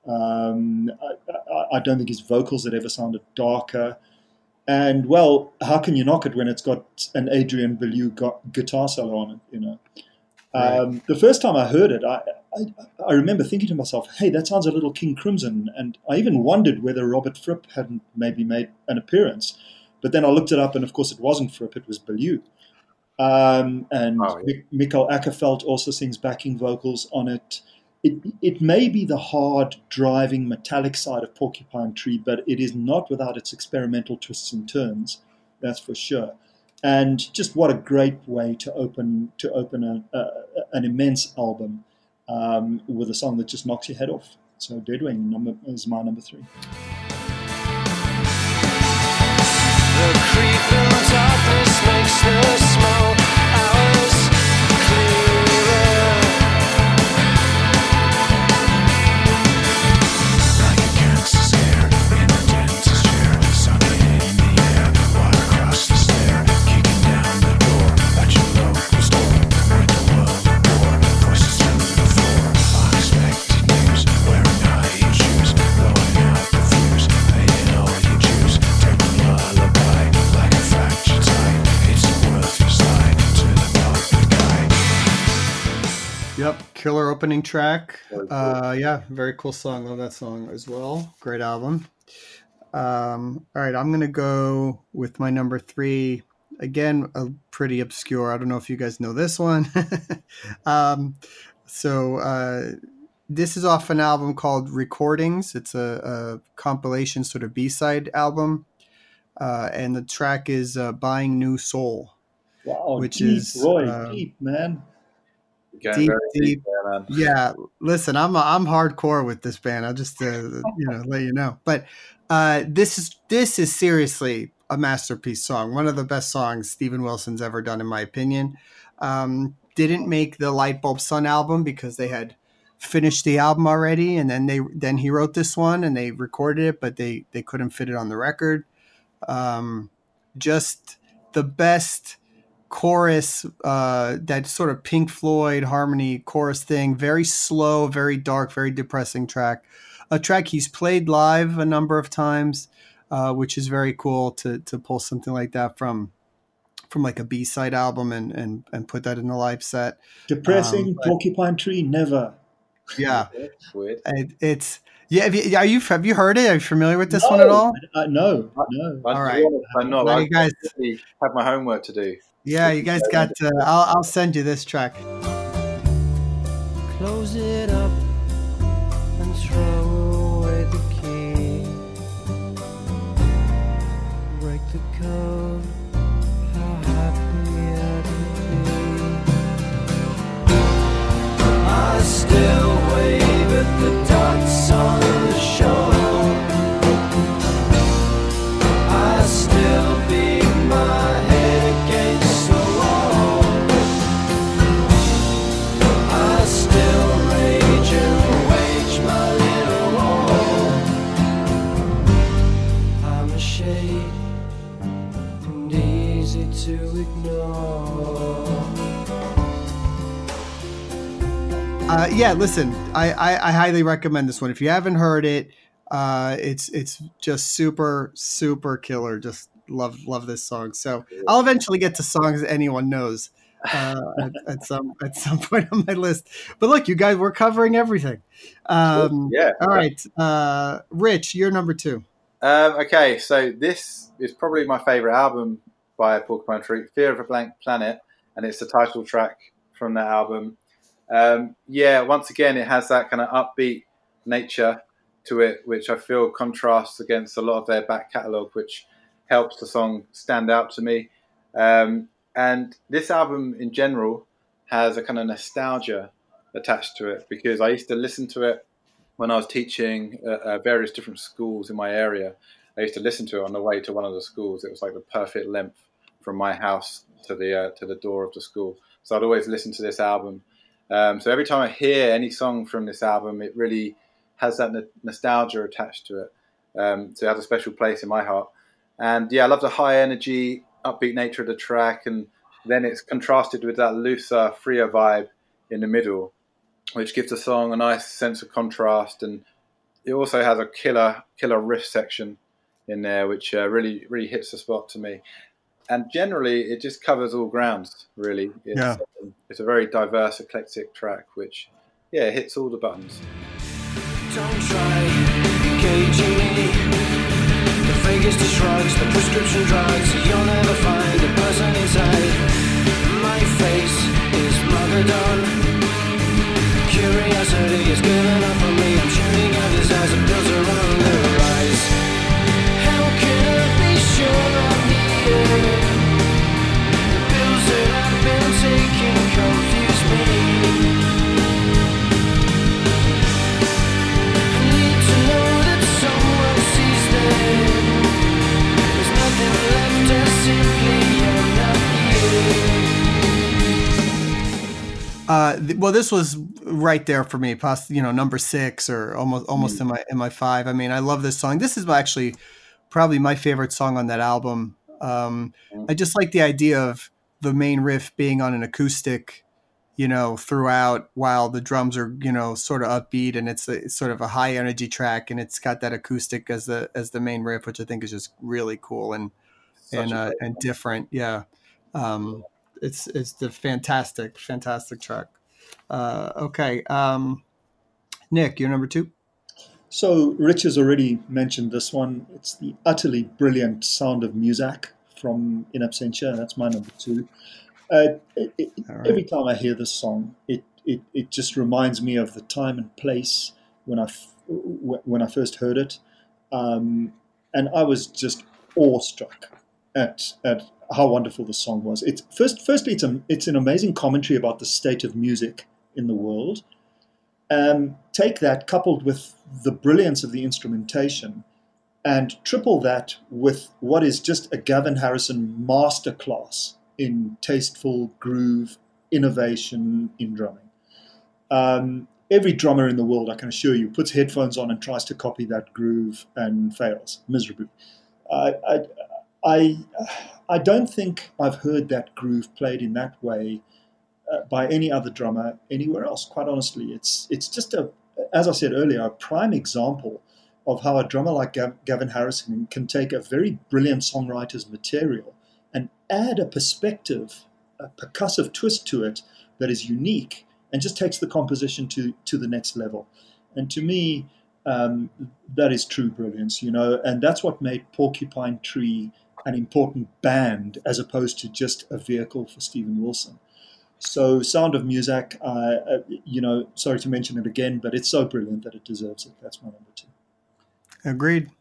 Um, I, I, I, don't think his vocals had ever sounded darker. And well, how can you knock it when it's got an Adrian Belew guitar solo on it? You know, right. um, the first time I heard it, I, I, I remember thinking to myself, "Hey, that sounds a little King Crimson," and I even wondered whether Robert Fripp hadn't maybe made an appearance. But then I looked it up, and of course, it wasn't Fripp; it was Belew. Um, and oh, yeah. Mikael Åkerfeldt also sings backing vocals on it it, it may be the hard, driving, metallic side of Porcupine Tree, but it is not without its experimental twists and turns. That's for sure. And just what a great way to open to open a, a, an immense album um, with a song that just knocks your head off. So Deadwing number, is my number three. The creeping darkness makes the killer opening track. Uh, yeah, very cool song. Love that song as well. Great album. Um, all right, I'm gonna go with my number three. Again, a pretty obscure. I don't know if you guys know this one. um, so uh, this is off an album called Recordings. It's a, a compilation sort of B-side album, uh, and the track is uh, "Buying New Soul." Wow, which deep, is Roy, uh, deep man deep, deep, deep yeah. Listen, I'm I'm hardcore with this band. I'll just uh, you know let you know. But uh, this is this is seriously a masterpiece song. One of the best songs Steven Wilson's ever done, in my opinion. Um, didn't make the Lightbulb Sun album because they had finished the album already, and then they then he wrote this one and they recorded it, but they they couldn't fit it on the record. Um, just the best chorus, uh, that sort of Pink Floyd harmony chorus thing. Very slow, very dark, very depressing track. A track he's played live a number of times, uh, which is very cool to to pull something like that from from like a B side album and and and put that in the live set. Depressing um, Porcupine Tree, never. Yeah, it, it's yeah. You, are you have you heard it? Are you familiar with this no, one at all? Uh, no, no. all right, I'm not. I, you guys have my homework to do. Yeah, you guys got. Uh, I'll I'll send you this track. Close it up Uh, yeah, listen, I, I, I, highly recommend this one. If you haven't heard it, uh, it's it's just super super killer. Just love love this song. So I'll eventually get to songs anyone knows uh, at, at, some at some point on my list. But look, you guys, we're covering everything. Um, yeah. All right, uh, Rich, you're number two. Um, okay, so this is probably my favorite album by Porcupine Tree, "Fear of a Blank Planet," and it's the title track from that album. Um, yeah, once again, it has that kind of upbeat nature to it, which I feel contrasts against a lot of their back catalogue, which helps the song stand out to me. Um, and this album in general has a kind of nostalgia attached to it because I used to listen to it when I was teaching uh, various different schools in my area. I used to listen to it on the way to one of the schools. It was like the perfect length from my house to the uh, to the door of the school. So I'd always listen to this album um, so every time I hear any song from this album, it really has that nostalgia attached to it. Um, so it has a special place in my heart. And yeah, I love the high energy, upbeat nature of the track, and then it's contrasted with that looser, freer vibe in the middle, which gives the song a nice sense of contrast. And it also has a killer, killer riff section in there, which uh, really, really hits the spot to me and generally it just covers all grounds really. It's, yeah. Um, it's a very diverse eclectic track which yeah hits all the buttons. Don't try engaging the fakest of shrugs the prescription drugs. You'll never find a person inside. My face is mothered on curiosity is given up on me. I'm shooting out desires and builds uh, well, this was right there for me, past you know number six or almost almost mm. in my in my five. I mean, I love this song. This is actually probably my favorite song on that album. Um, mm. I just like the idea of the main riff being on an acoustic, you know, throughout while the drums are, you know, sort of upbeat and it's, a, it's sort of a high energy track and it's got that acoustic as the as the main riff, which I think is just really cool and Such and uh, and different. Yeah. Um, it's it's the fantastic, fantastic track. Uh, okay. Um, Nick, you're number two. So Rich has already mentioned this one. It's the utterly brilliant sound of Muzak from In Absentia. That's my number two. Uh, it, it, right. Every time I hear this song, it, it, it just reminds me of the time and place when I, f- when I first heard it. Um, and I was just awestruck at, at how wonderful the song was. It's first, firstly, it's, a, it's an amazing commentary about the state of music in the world. Um, take that coupled with the brilliance of the instrumentation and triple that with what is just a Gavin Harrison masterclass in tasteful groove innovation in drumming. Um, every drummer in the world, I can assure you, puts headphones on and tries to copy that groove and fails miserably. I, I, I don't think I've heard that groove played in that way uh, by any other drummer anywhere else. Quite honestly, it's it's just a, as I said earlier, a prime example of how a drummer like Gavin Harrison can take a very brilliant songwriter's material and add a perspective, a percussive twist to it that is unique and just takes the composition to, to the next level. And to me, um, that is true brilliance, you know, and that's what made Porcupine Tree an important band as opposed to just a vehicle for Steven Wilson. So, Sound of Muzak, uh, uh, you know, sorry to mention it again, but it's so brilliant that it deserves it. That's my number two. Agreed.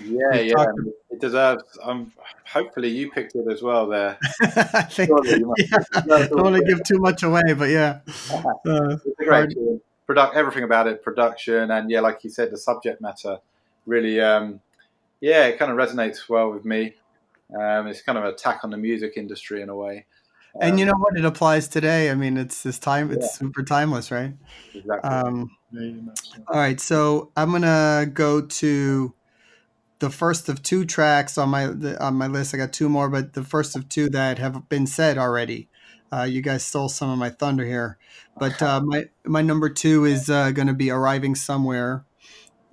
Yeah, yeah, talked- it deserves. Um, hopefully, you picked it as well. There, I think. Yeah, don't want to give too much away, but yeah, uh, it's a great. Product, everything about it, production, and yeah, like you said, the subject matter really, um, yeah, it kind of resonates well with me. Um, it's kind of an attack on the music industry in a way. Um, and you know what? It applies today. I mean, it's this time. It's yeah. super timeless, right? Exactly. Um, all right, so I'm gonna go to the first of two tracks on my on my list. I got two more, but the first of two that have been said already. Uh, you guys stole some of my thunder here, but uh, my my number two is uh, going to be arriving somewhere,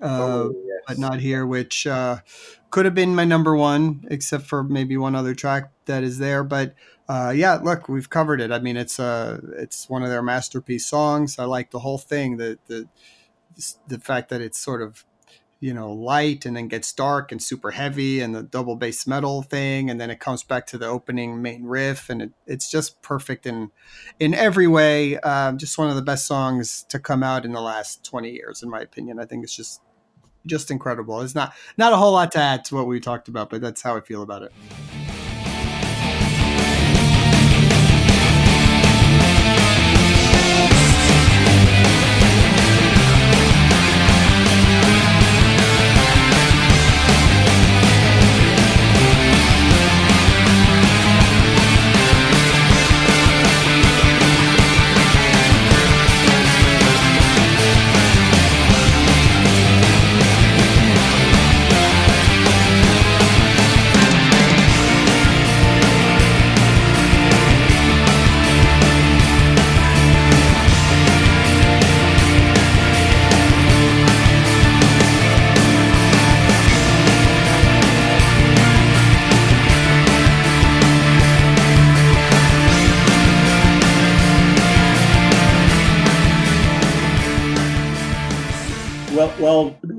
uh, oh, yes. But not here, which uh, could have been my number one, except for maybe one other track that is there. But uh, yeah, look, we've covered it. I mean, it's uh, it's one of their masterpiece songs. I like the whole thing. The the the fact that it's sort of you know light and then gets dark and super heavy and the double bass metal thing and then it comes back to the opening main riff and it, it's just perfect in in every way um, just one of the best songs to come out in the last 20 years in my opinion i think it's just just incredible. It's not not a whole lot to add to what we talked about but that's how i feel about it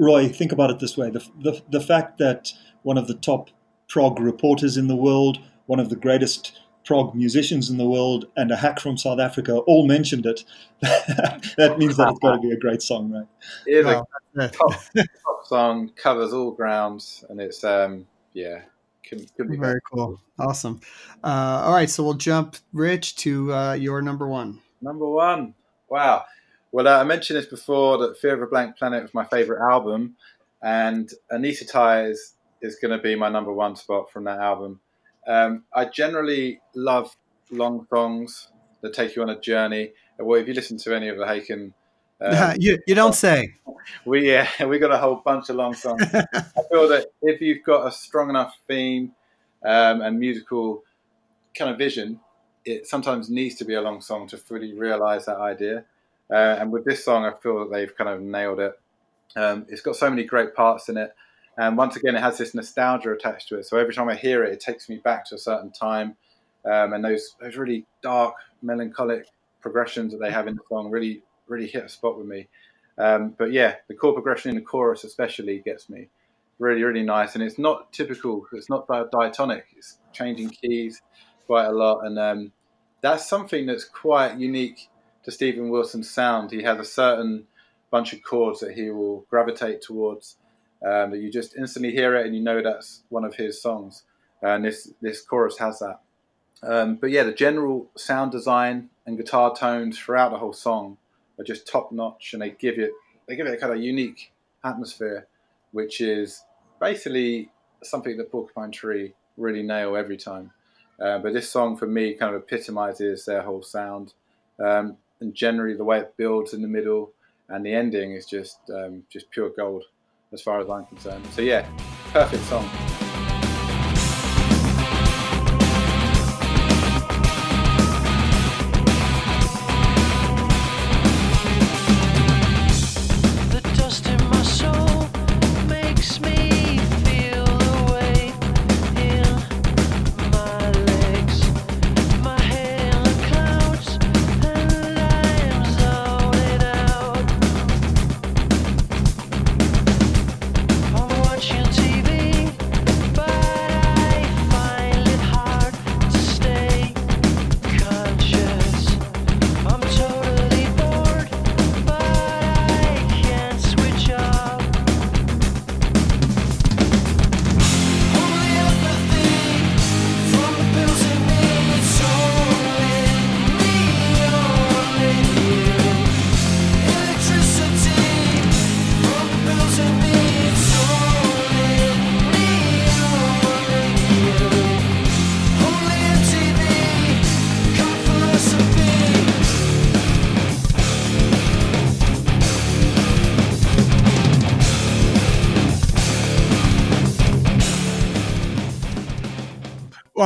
Roy, think about it this way: the, the the fact that one of the top prog reporters in the world, one of the greatest prog musicians in the world, and a hack from South Africa all mentioned it. that means that it's got to be a great song, right? It is a top, top, song, covers all grounds, and it's um, yeah. Can, can be very cool. Awesome. Uh, all right, so we'll jump, Rich, to uh, your number one. Number one. Wow. Well, uh, I mentioned this before that Fear of a Blank Planet was my favorite album, and "Anita Anesthetize is going to be my number one spot from that album. Um, I generally love long songs that take you on a journey. Well, if you listen to any of the Haken, um, you, you don't say. We yeah, we got a whole bunch of long songs. I feel that if you've got a strong enough theme um, and musical kind of vision, it sometimes needs to be a long song to fully realize that idea. Uh, and with this song, I feel that they've kind of nailed it. Um, it's got so many great parts in it. And once again, it has this nostalgia attached to it. So every time I hear it, it takes me back to a certain time. Um, and those, those really dark, melancholic progressions that they have in the song really, really hit a spot with me. Um, but yeah, the chord progression in the chorus especially gets me really, really nice. And it's not typical. It's not diatonic. It's changing keys quite a lot. And um, that's something that's quite unique to Steven Wilson's sound. He has a certain bunch of chords that he will gravitate towards. Um, that you just instantly hear it and you know that's one of his songs. And this this chorus has that. Um, but yeah, the general sound design and guitar tones throughout the whole song are just top notch, and they give it they give it a kind of unique atmosphere, which is basically something that Porcupine Tree really nail every time. Uh, but this song for me kind of epitomizes their whole sound. Um, and generally the way it builds in the middle and the ending is just um, just pure gold as far as I'm concerned. So yeah, perfect song.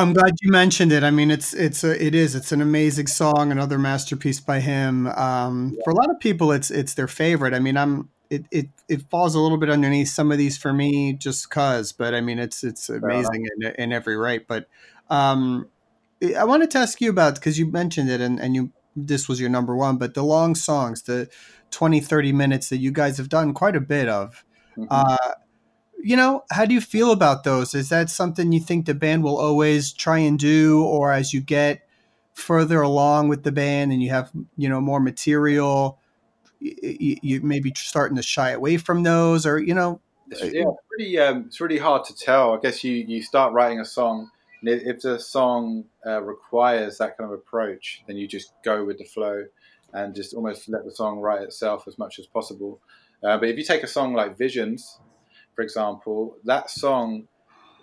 I'm glad you mentioned it. I mean, it's it's a, it is it's an amazing song, another masterpiece by him. Um, yeah. For a lot of people, it's it's their favorite. I mean, I'm it, it it falls a little bit underneath some of these for me just cause, but I mean, it's it's amazing in, in every right. But um, I wanted to ask you about because you mentioned it and and you this was your number one, but the long songs, the 20, 30 minutes that you guys have done quite a bit of. Mm-hmm. Uh, you know, how do you feel about those? Is that something you think the band will always try and do, or as you get further along with the band and you have you know more material, you, you maybe starting to shy away from those, or you know? It's, yeah, pretty. Um, it's really hard to tell. I guess you you start writing a song, and if the song uh, requires that kind of approach, then you just go with the flow and just almost let the song write itself as much as possible. Uh, but if you take a song like Visions, for example, that song,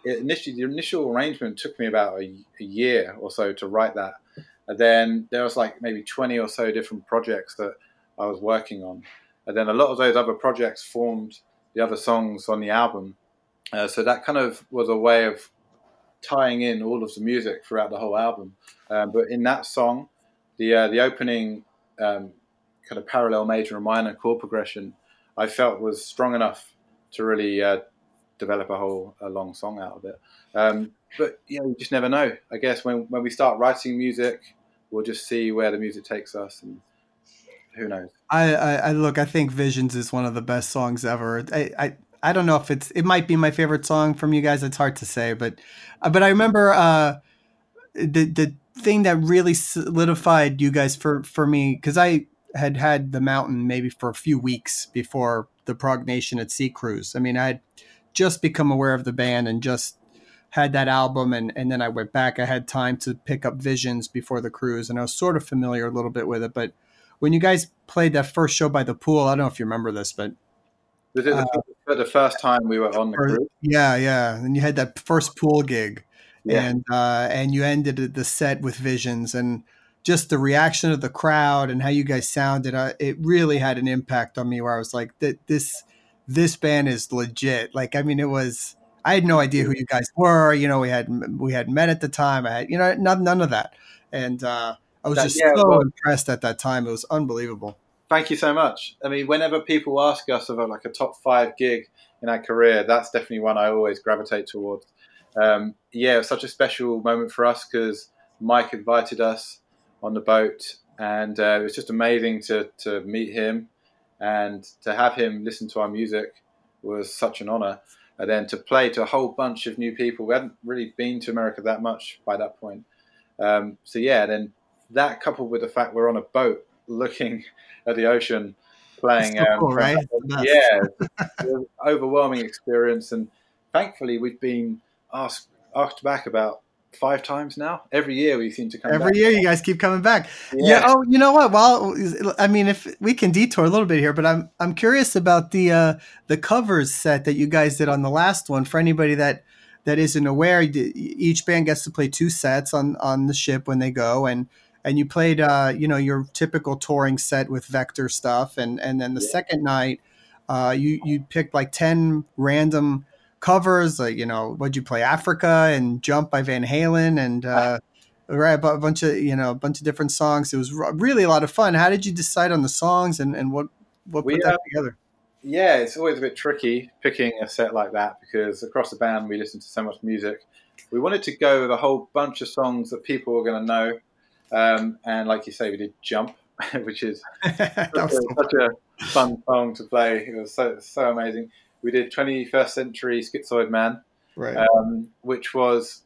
initially the initial arrangement took me about a, a, year or so to write that, and then there was like maybe twenty or so different projects that I was working on, and then a lot of those other projects formed the other songs on the album. Uh, so that kind of was a way of tying in all of the music throughout the whole album. Um, but in that song, the uh, the opening um, kind of parallel major and minor chord progression, I felt was strong enough to really uh, develop a whole a long song out of it. Um, but you you just never know. I guess when when we start writing music, we'll just see where the music takes us, and who knows. I, I, I look. I think Visions is one of the best songs ever. I, I I don't know if it's it might be my favorite song from you guys. It's hard to say, but uh, but I remember uh, the the thing that really solidified you guys for for me because I had had the mountain maybe for a few weeks before the Prog Nation at Sea cruise. I mean, I had just become aware of the band and just had that album and, and then I went back. I had time to pick up Visions before the cruise and I was sort of familiar a little bit with it. But when you guys played that first show by the pool, I don't know if you remember this, but was it the, uh, the first time we were on the cruise? Yeah, yeah. And you had that first pool gig. Yeah. And uh, and you ended the set with Visions and just the reaction of the crowd and how you guys sounded, uh, it really had an impact on me. Where I was like, "This this band is legit." Like, I mean, it was. I had no idea who you guys were. You know, we had we had met at the time. I had, you know, none, none of that, and uh, I was that, just yeah, so well, impressed at that time. It was unbelievable. Thank you so much. I mean, whenever people ask us about like a top five gig in our career, that's definitely one I always gravitate towards. Um, yeah, it was such a special moment for us because Mike invited us on the boat, and uh, it was just amazing to to meet him and to have him listen to our music was such an honor. And then to play to a whole bunch of new people. We hadn't really been to America that much by that point. Um, so yeah, then that coupled with the fact we're on a boat looking at the ocean, playing, um, cool, right? yeah, overwhelming experience. And thankfully, we've been asked asked back about five times now. Every year we seem to come. Every back. year you guys keep coming back. Yeah. yeah. Oh, you know what? Well, I mean, if we can detour a little bit here, but I'm I'm curious about the uh, the covers set that you guys did on the last one. For anybody that that isn't aware, each band gets to play two sets on on the ship when they go, and and you played uh, you know your typical touring set with Vector stuff, and and then the yeah. second night. Uh, you you picked like ten random covers, like you know, what'd you play, Africa and Jump by Van Halen, and uh, right, a bunch of you know, a bunch of different songs. It was really a lot of fun. How did you decide on the songs, and and what what put that uh, together? Yeah, it's always a bit tricky picking a set like that because across the band we listen to so much music. We wanted to go with a whole bunch of songs that people were going to know, um, and like you say, we did Jump, which is such, a, such a fun song to play. It was so so amazing we did 21st Century Schizoid Man, right. um, which was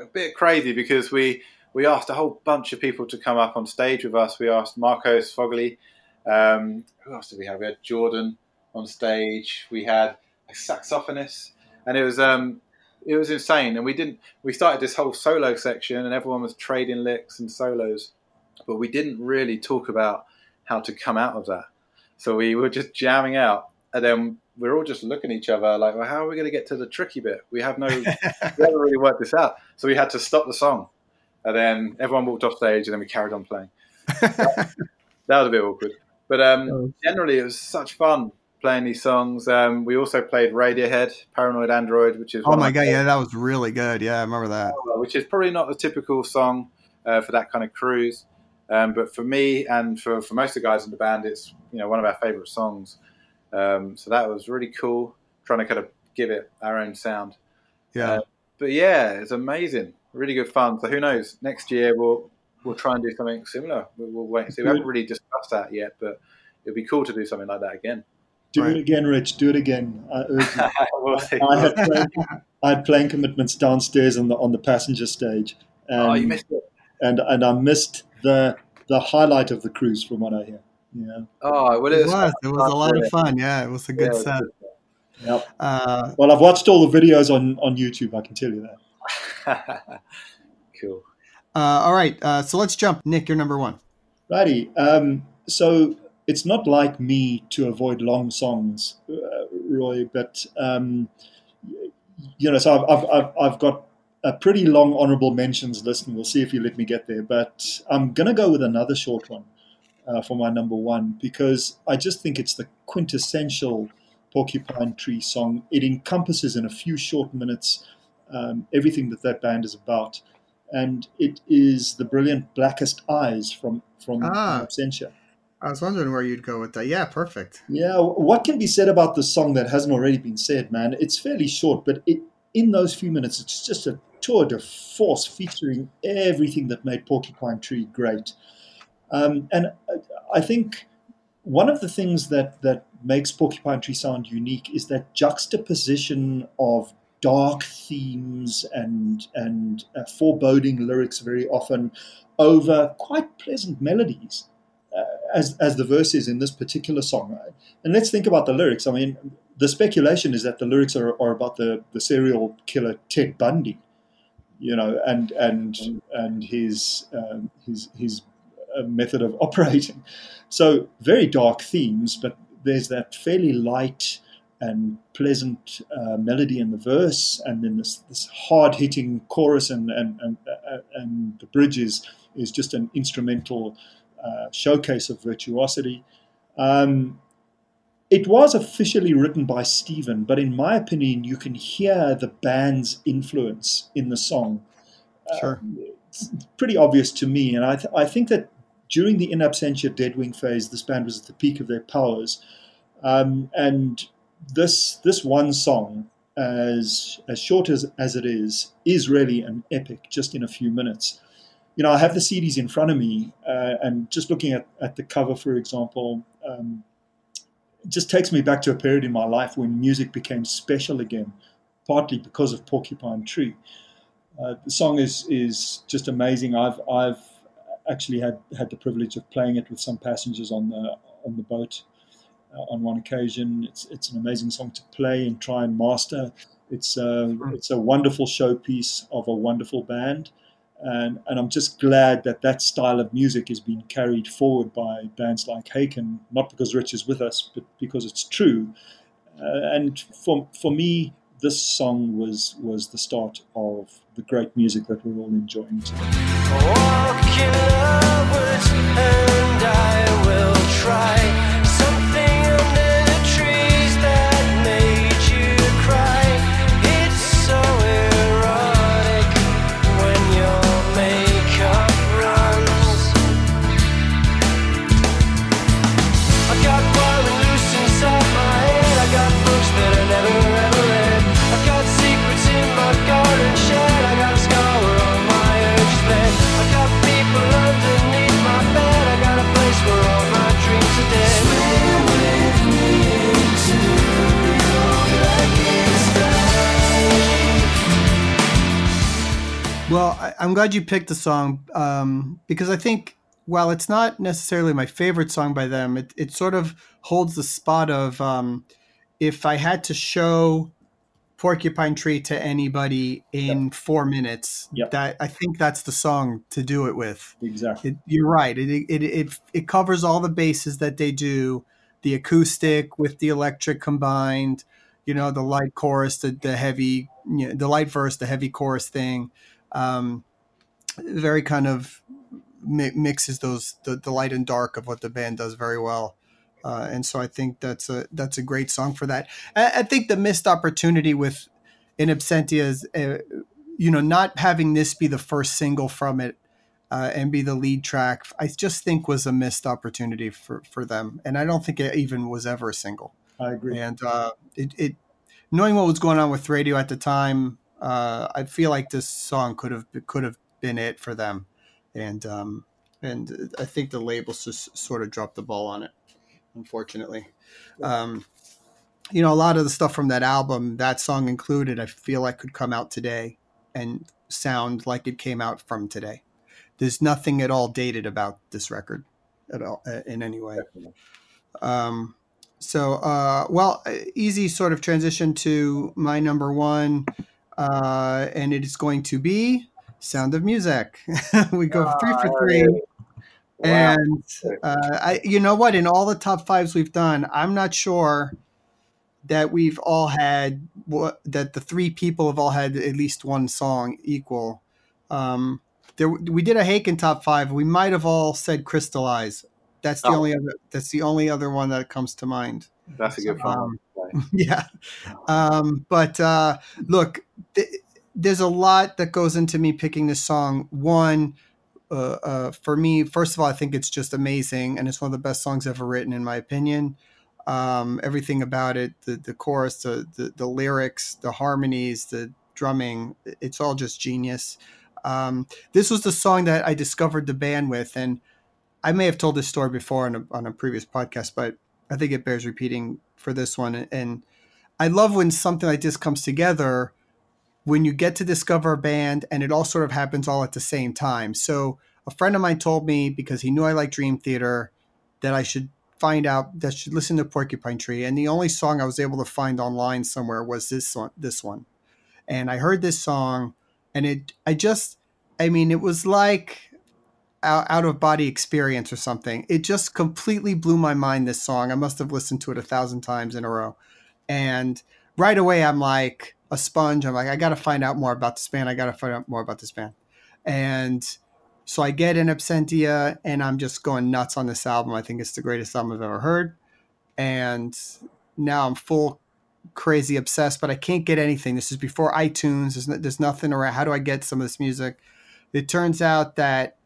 a bit crazy because we we asked a whole bunch of people to come up on stage with us. We asked Marco Sfogli. Um, who else did we have? We had Jordan on stage. We had a saxophonist, and it was um, it was insane. And we didn't. We started this whole solo section, and everyone was trading licks and solos, but we didn't really talk about how to come out of that. So we were just jamming out, and then we're all just looking at each other like, well, how are we going to get to the tricky bit? We have no, we haven't really worked this out. So we had to stop the song, and then everyone walked off stage, and then we carried on playing. that, that was a bit awkward, but um, oh. generally it was such fun. playing these songs. Um, we also played Radiohead, Paranoid Android, which is oh my god, yeah, that was really good. Yeah, I remember that. Which is probably not the typical song uh, for that kind of cruise, um, but for me and for, for most of the guys in the band, it's you know one of our favorite songs. Um, so that was really cool, trying to kind of give it our own sound. Yeah. Uh, but yeah, it's amazing, really good fun. So who knows? Next year we'll we'll try and do something similar. We'll, we'll wait and see. We haven't really discussed that yet, but it'd be cool to do something like that again. Do right. it again, Rich. Do it again. I, I, had playing, I had playing commitments downstairs on the on the passenger stage. And, oh, you missed it. And and I missed the the highlight of the cruise, from what I hear. Yeah. Oh, well, it, was. It was a lot of fun. Yeah, it was a good yeah, set. Yep. Uh, well, I've watched all the videos on on YouTube. I can tell you that. cool. Uh, all right. Uh, so let's jump. Nick, you're number one. Righty. Um, so it's not like me to avoid long songs, uh, Roy, but um, you know, so I've, I've, I've got a pretty long honorable mentions list, and we'll see if you let me get there. But I'm going to go with another short one uh, for my number one because I just think it's the quintessential Porcupine Tree song. It encompasses in a few short minutes um, everything that that band is about, and it is the brilliant Blackest Eyes from from ah. Absentia. I was wondering where you'd go with that. Yeah, perfect. Yeah, what can be said about the song that hasn't already been said, man? It's fairly short, but it in those few minutes, it's just a tour de force featuring everything that made Porcupine Tree great. Um, and I think one of the things that that makes Porcupine Tree sound unique is that juxtaposition of dark themes and and uh, foreboding lyrics very often over quite pleasant melodies uh, as as the verse is in this particular song. And let's think about the lyrics. I mean, the speculation is that the lyrics are, are about the, the serial killer Ted Bundy, you know, and and and his um, his his uh, method of operating. So very dark themes, but there's that fairly light and pleasant uh, melody in the verse, and then this, this hard hitting chorus, and and and, uh, and the bridge is, just an instrumental uh, showcase of virtuosity. Um, it was officially written by Steven, but in my opinion, you can hear the band's influence in the song. Sure. Uh, it's pretty obvious to me, and I, th- I think that during the In Absentia Deadwing phase, this band was at the peak of their powers, um, and this this one song, as as short as as it is, is really an epic, just in a few minutes you know, I have the CDs in front of me, uh, and just looking at, at the cover, for example, um, just takes me back to a period in my life when music became special again, partly because of Porcupine Tree. Uh, the song is is just amazing. I've I've actually had, had the privilege of playing it with some passengers on the on the boat uh, on one occasion. It's it's an amazing song to play and try and master. It's a, hmm. it's a wonderful showpiece of a wonderful band. And, and I'm just glad that that style of music is being carried forward by bands like Haken, not because Rich is with us, but because it's true. Uh, and for, for me, this song was, was the start of the great music that we're all enjoying today. Well, I, am glad you picked the song um, because I think while it's not necessarily my favorite song by them, it, it sort of holds the spot of um, if I had to show Porcupine Tree to anybody in yep. four minutes, yep. that I think that's the song to do it with. Exactly. It, you're right. It, it, it, it covers all the bases that they do, the acoustic with the electric combined, you know, the light chorus, the, the heavy, you know, the light verse, the heavy chorus thing um, very kind of mi- mixes those the, the light and dark of what the band does very well. Uh, and so I think that's a that's a great song for that. I, I think the missed opportunity with in absentia is, uh, you know, not having this be the first single from it uh, and be the lead track. I just think was a missed opportunity for for them, and I don't think it even was ever a single. I agree. And uh, it, it knowing what was going on with radio at the time, uh, I feel like this song could have could have been it for them, and um, and I think the labels just sort of dropped the ball on it unfortunately. Um, you know, a lot of the stuff from that album, that song included, I feel like could come out today and sound like it came out from today. There's nothing at all dated about this record at all uh, in any way. Um, so, uh, well, uh, easy sort of transition to my number one, uh, and it is going to be Sound of Muzak. we go three for three. And uh, I, you know what? In all the top fives we've done, I'm not sure that we've all had what that the three people have all had at least one song equal. Um, there, we did a Haken top five. We might have all said "Crystallize." That's the oh. only other. That's the only other one that comes to mind. That's a good one. Um, yeah, um, but uh, look, th- there's a lot that goes into me picking this song. One uh, uh, for me, first of all, I think it's just amazing, and it's one of the best songs ever written, in my opinion. Um, everything about it, the the chorus, the, the, the lyrics, the harmonies, the drumming, it's all just genius. Um, this was the song that I discovered the band with, and I may have told this story before on a, on a previous podcast, but I think it bears repeating for this one. And I love when something like this comes together when you get to discover a band and it all sort of happens all at the same time. So a friend of mine told me because he knew I like Dream Theater that I should find out that I should listen to Porcupine Tree. And the only song I was able to find online somewhere was this one, this one. And I heard this song and it I just I mean it was like out, out of body experience or something. It just completely blew my mind this song. I must have listened to it a thousand times in a row. And right away I'm like a sponge. I'm like, I got to find out more about this band. I got to find out more about this band. And so I get in Absentia and I'm just going nuts on this album. I think it's the greatest album I've ever heard. And now I'm full crazy obsessed, but I can't get anything. This is before iTunes. There's, no, there's nothing around. How do I get some of this music? It turns out that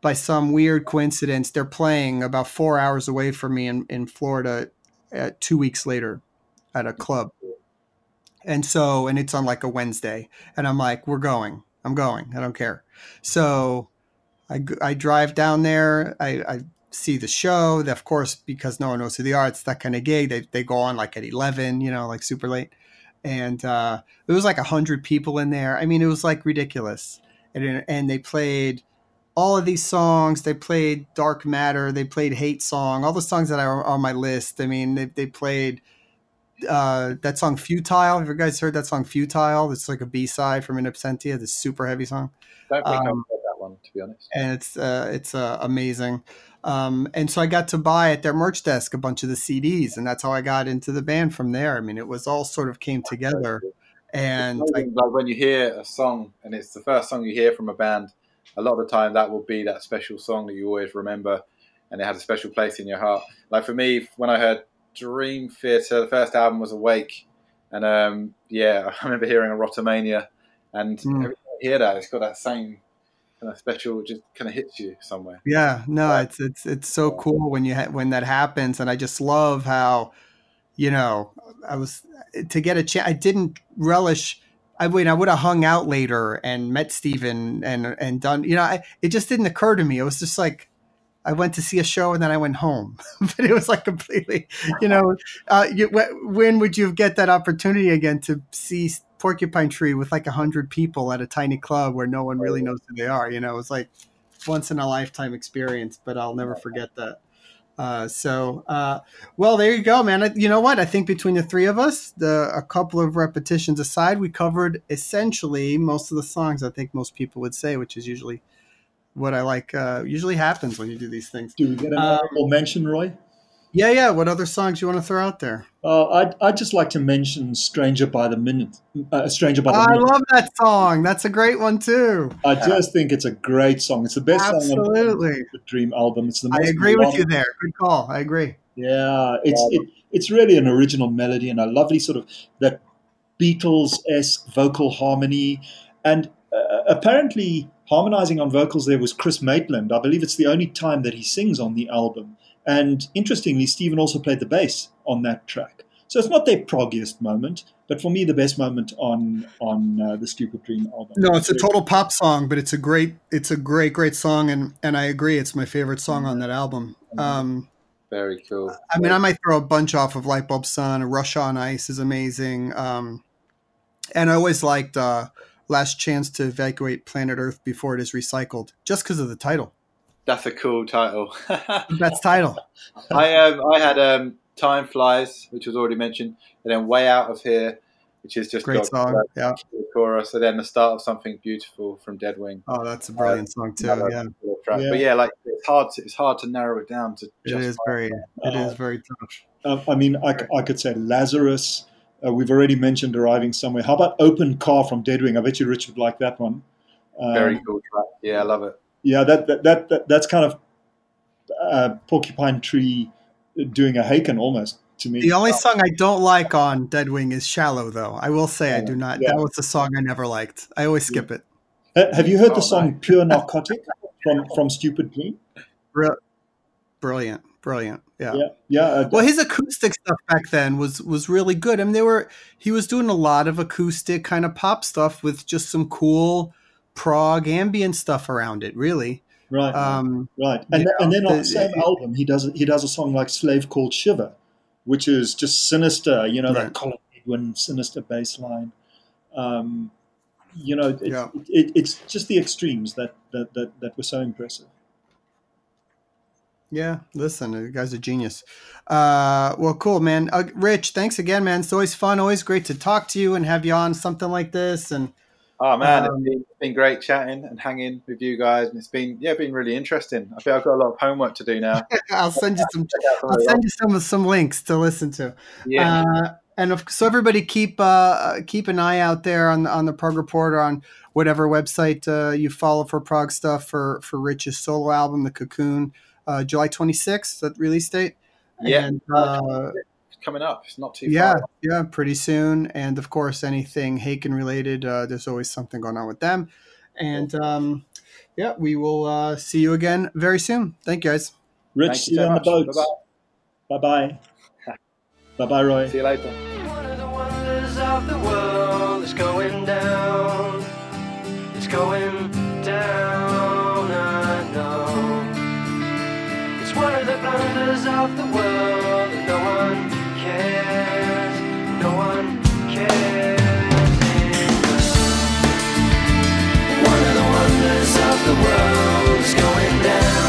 by some weird coincidence, they're playing about four hours away from me in, in Florida uh, two weeks later at a club. And so, and it's on like a Wednesday. And I'm like, we're going. I'm going. I don't care. So I, I drive down there. I, I see the show. Of course, because no one knows who they are, it's that kind of gig. They, they go on like at 11, you know, like super late. And uh, it was like 100 people in there. I mean, it was like ridiculous. And, and they played all of these songs. They played Dark Matter. They played Hate Song, all the songs that are on my list. I mean, they, they played uh, that song "Futile." Have you guys heard that song "Futile"? It's like a B side from In Absentia, this super heavy song. Don't think um, I've heard that one, to be honest. And it's uh, it's uh, amazing. Um, and so I got to buy at their merch desk a bunch of the CDs, and that's how I got into the band from there. I mean, it was all sort of came together. And I, like when you hear a song and it's the first song you hear from a band, a lot of the time that will be that special song that you always remember, and it has a special place in your heart. Like for me, when I heard Dream Theater. The first album was Awake, and um, yeah, I remember hearing Erotomania, and mm. every time I hear that, it's got that same kind of special, just kind of hits you somewhere. Yeah, no, it's it's it's so cool when you ha- when that happens, and I just love how, you know, I was to get a chance. I didn't relish. I mean, I would have hung out later and met Steven and and done. You know, I, it just didn't occur to me. It was just like I went to see a show and then I went home. but it was like completely, you know, uh, you, when would you get that opportunity again to see Porcupine Tree with like a hundred people at a tiny club where no one really knows who they are? You know, it was like once in a lifetime experience, but I'll never forget that. Uh, so, uh, well, there you go, man. You know what? I think between the three of us, the a couple of repetitions aside, we covered essentially most of the songs. I think most people would say, which is usually what I like uh, usually happens when you do these things. Do we get an honorable um, mention, Roy? Yeah, yeah. What other songs you want to throw out there? Uh, I'd, I'd just like to mention "Stranger by the Minute." Uh, "Stranger by the I Minute." love that song. That's a great one too. I yeah. just think it's a great song. It's the best Absolutely. song on the Dream album. It's the Most I agree with you there. Good call. I agree. Yeah, it's it, it's really an original melody and a lovely sort of that Beatles esque vocal harmony. And uh, apparently, harmonizing on vocals there was Chris Maitland. I believe it's the only time that he sings on the album. And interestingly, Steven also played the bass on that track. So it's not their proggiest moment, but for me, the best moment on on uh, the Stupid Dream album. No, it's a total pop song, but it's a great it's a great great song, and and I agree, it's my favorite song on that album. Mm-hmm. Um, Very cool. I mean, I might throw a bunch off of Lightbulb Sun. Russia on Ice is amazing, um, and I always liked uh, Last Chance to Evacuate Planet Earth Before It Is Recycled, just because of the title. That's a cool title. That's title. I um I had um Time Flies, which was already mentioned, and then Way Out of Here, which is just great song. Yeah, chorus, and then the start of Something Beautiful from Deadwing. Oh, that's a brilliant uh, song too. Yeah. yeah. but yeah, like it's hard. To, it's hard to narrow it down to. It is very. It is very tough. Uh, I mean, I, I could say Lazarus. Uh, we've already mentioned arriving somewhere. How about Open Car from Deadwing? I bet you Rich would like that one. Um, very cool track. Yeah, I love it. Yeah, that that, that, that that's kind of uh, Porcupine Tree doing a Haken almost to me. The only song I don't like on Deadwing is "Shallow," though. I will say yeah, I do not. Yeah. That was a song I never liked. I always skip it. have you heard oh, the song "Pure Narcotic" from from Stupid Dream? Brilliant, brilliant. Yeah, yeah. yeah uh, well, his acoustic stuff back then was was really good. I mean, they were he was doing a lot of acoustic kind of pop stuff with just some cool prog ambient stuff around it. Really. Right, um, right, and, and then on the same it, album, he does he does a song like "Slave Called Shiver," which is just sinister. You know right. that Colin Edwin sinister bass line. Um, you know, it, yeah. it, it's just the extremes that, that that that were so impressive. Yeah, listen, the guy's a genius. Uh, well, cool, man. Uh, Rich, thanks again, man. It's always fun, always great to talk to you and have you on something like this. And Oh man, um, it's, been, it's been great chatting and hanging with you guys, and it's been yeah, been really interesting. I feel I've got a lot of homework to do now. I'll send you some. I'll send you some some links to listen to. Yeah. Uh, and if, so everybody keep uh, keep an eye out there on on the prog report or on whatever website uh, you follow for prog stuff for for Rich's solo album, The Cocoon, uh, July 26th, that release date. Yeah. And, uh, coming up. It's not too yeah, far. Yeah, pretty soon. And of course, anything Haken related, uh, there's always something going on with them. And um, yeah, we will uh, see you again very soon. Thank you guys. Rich, Thank see you, on the boat. Bye bye. Bye bye, Roy. See you later. One of the wonders of the world is going down. It's going blunders of the world no one cares, no one cares. One of the wonders of the world is going down.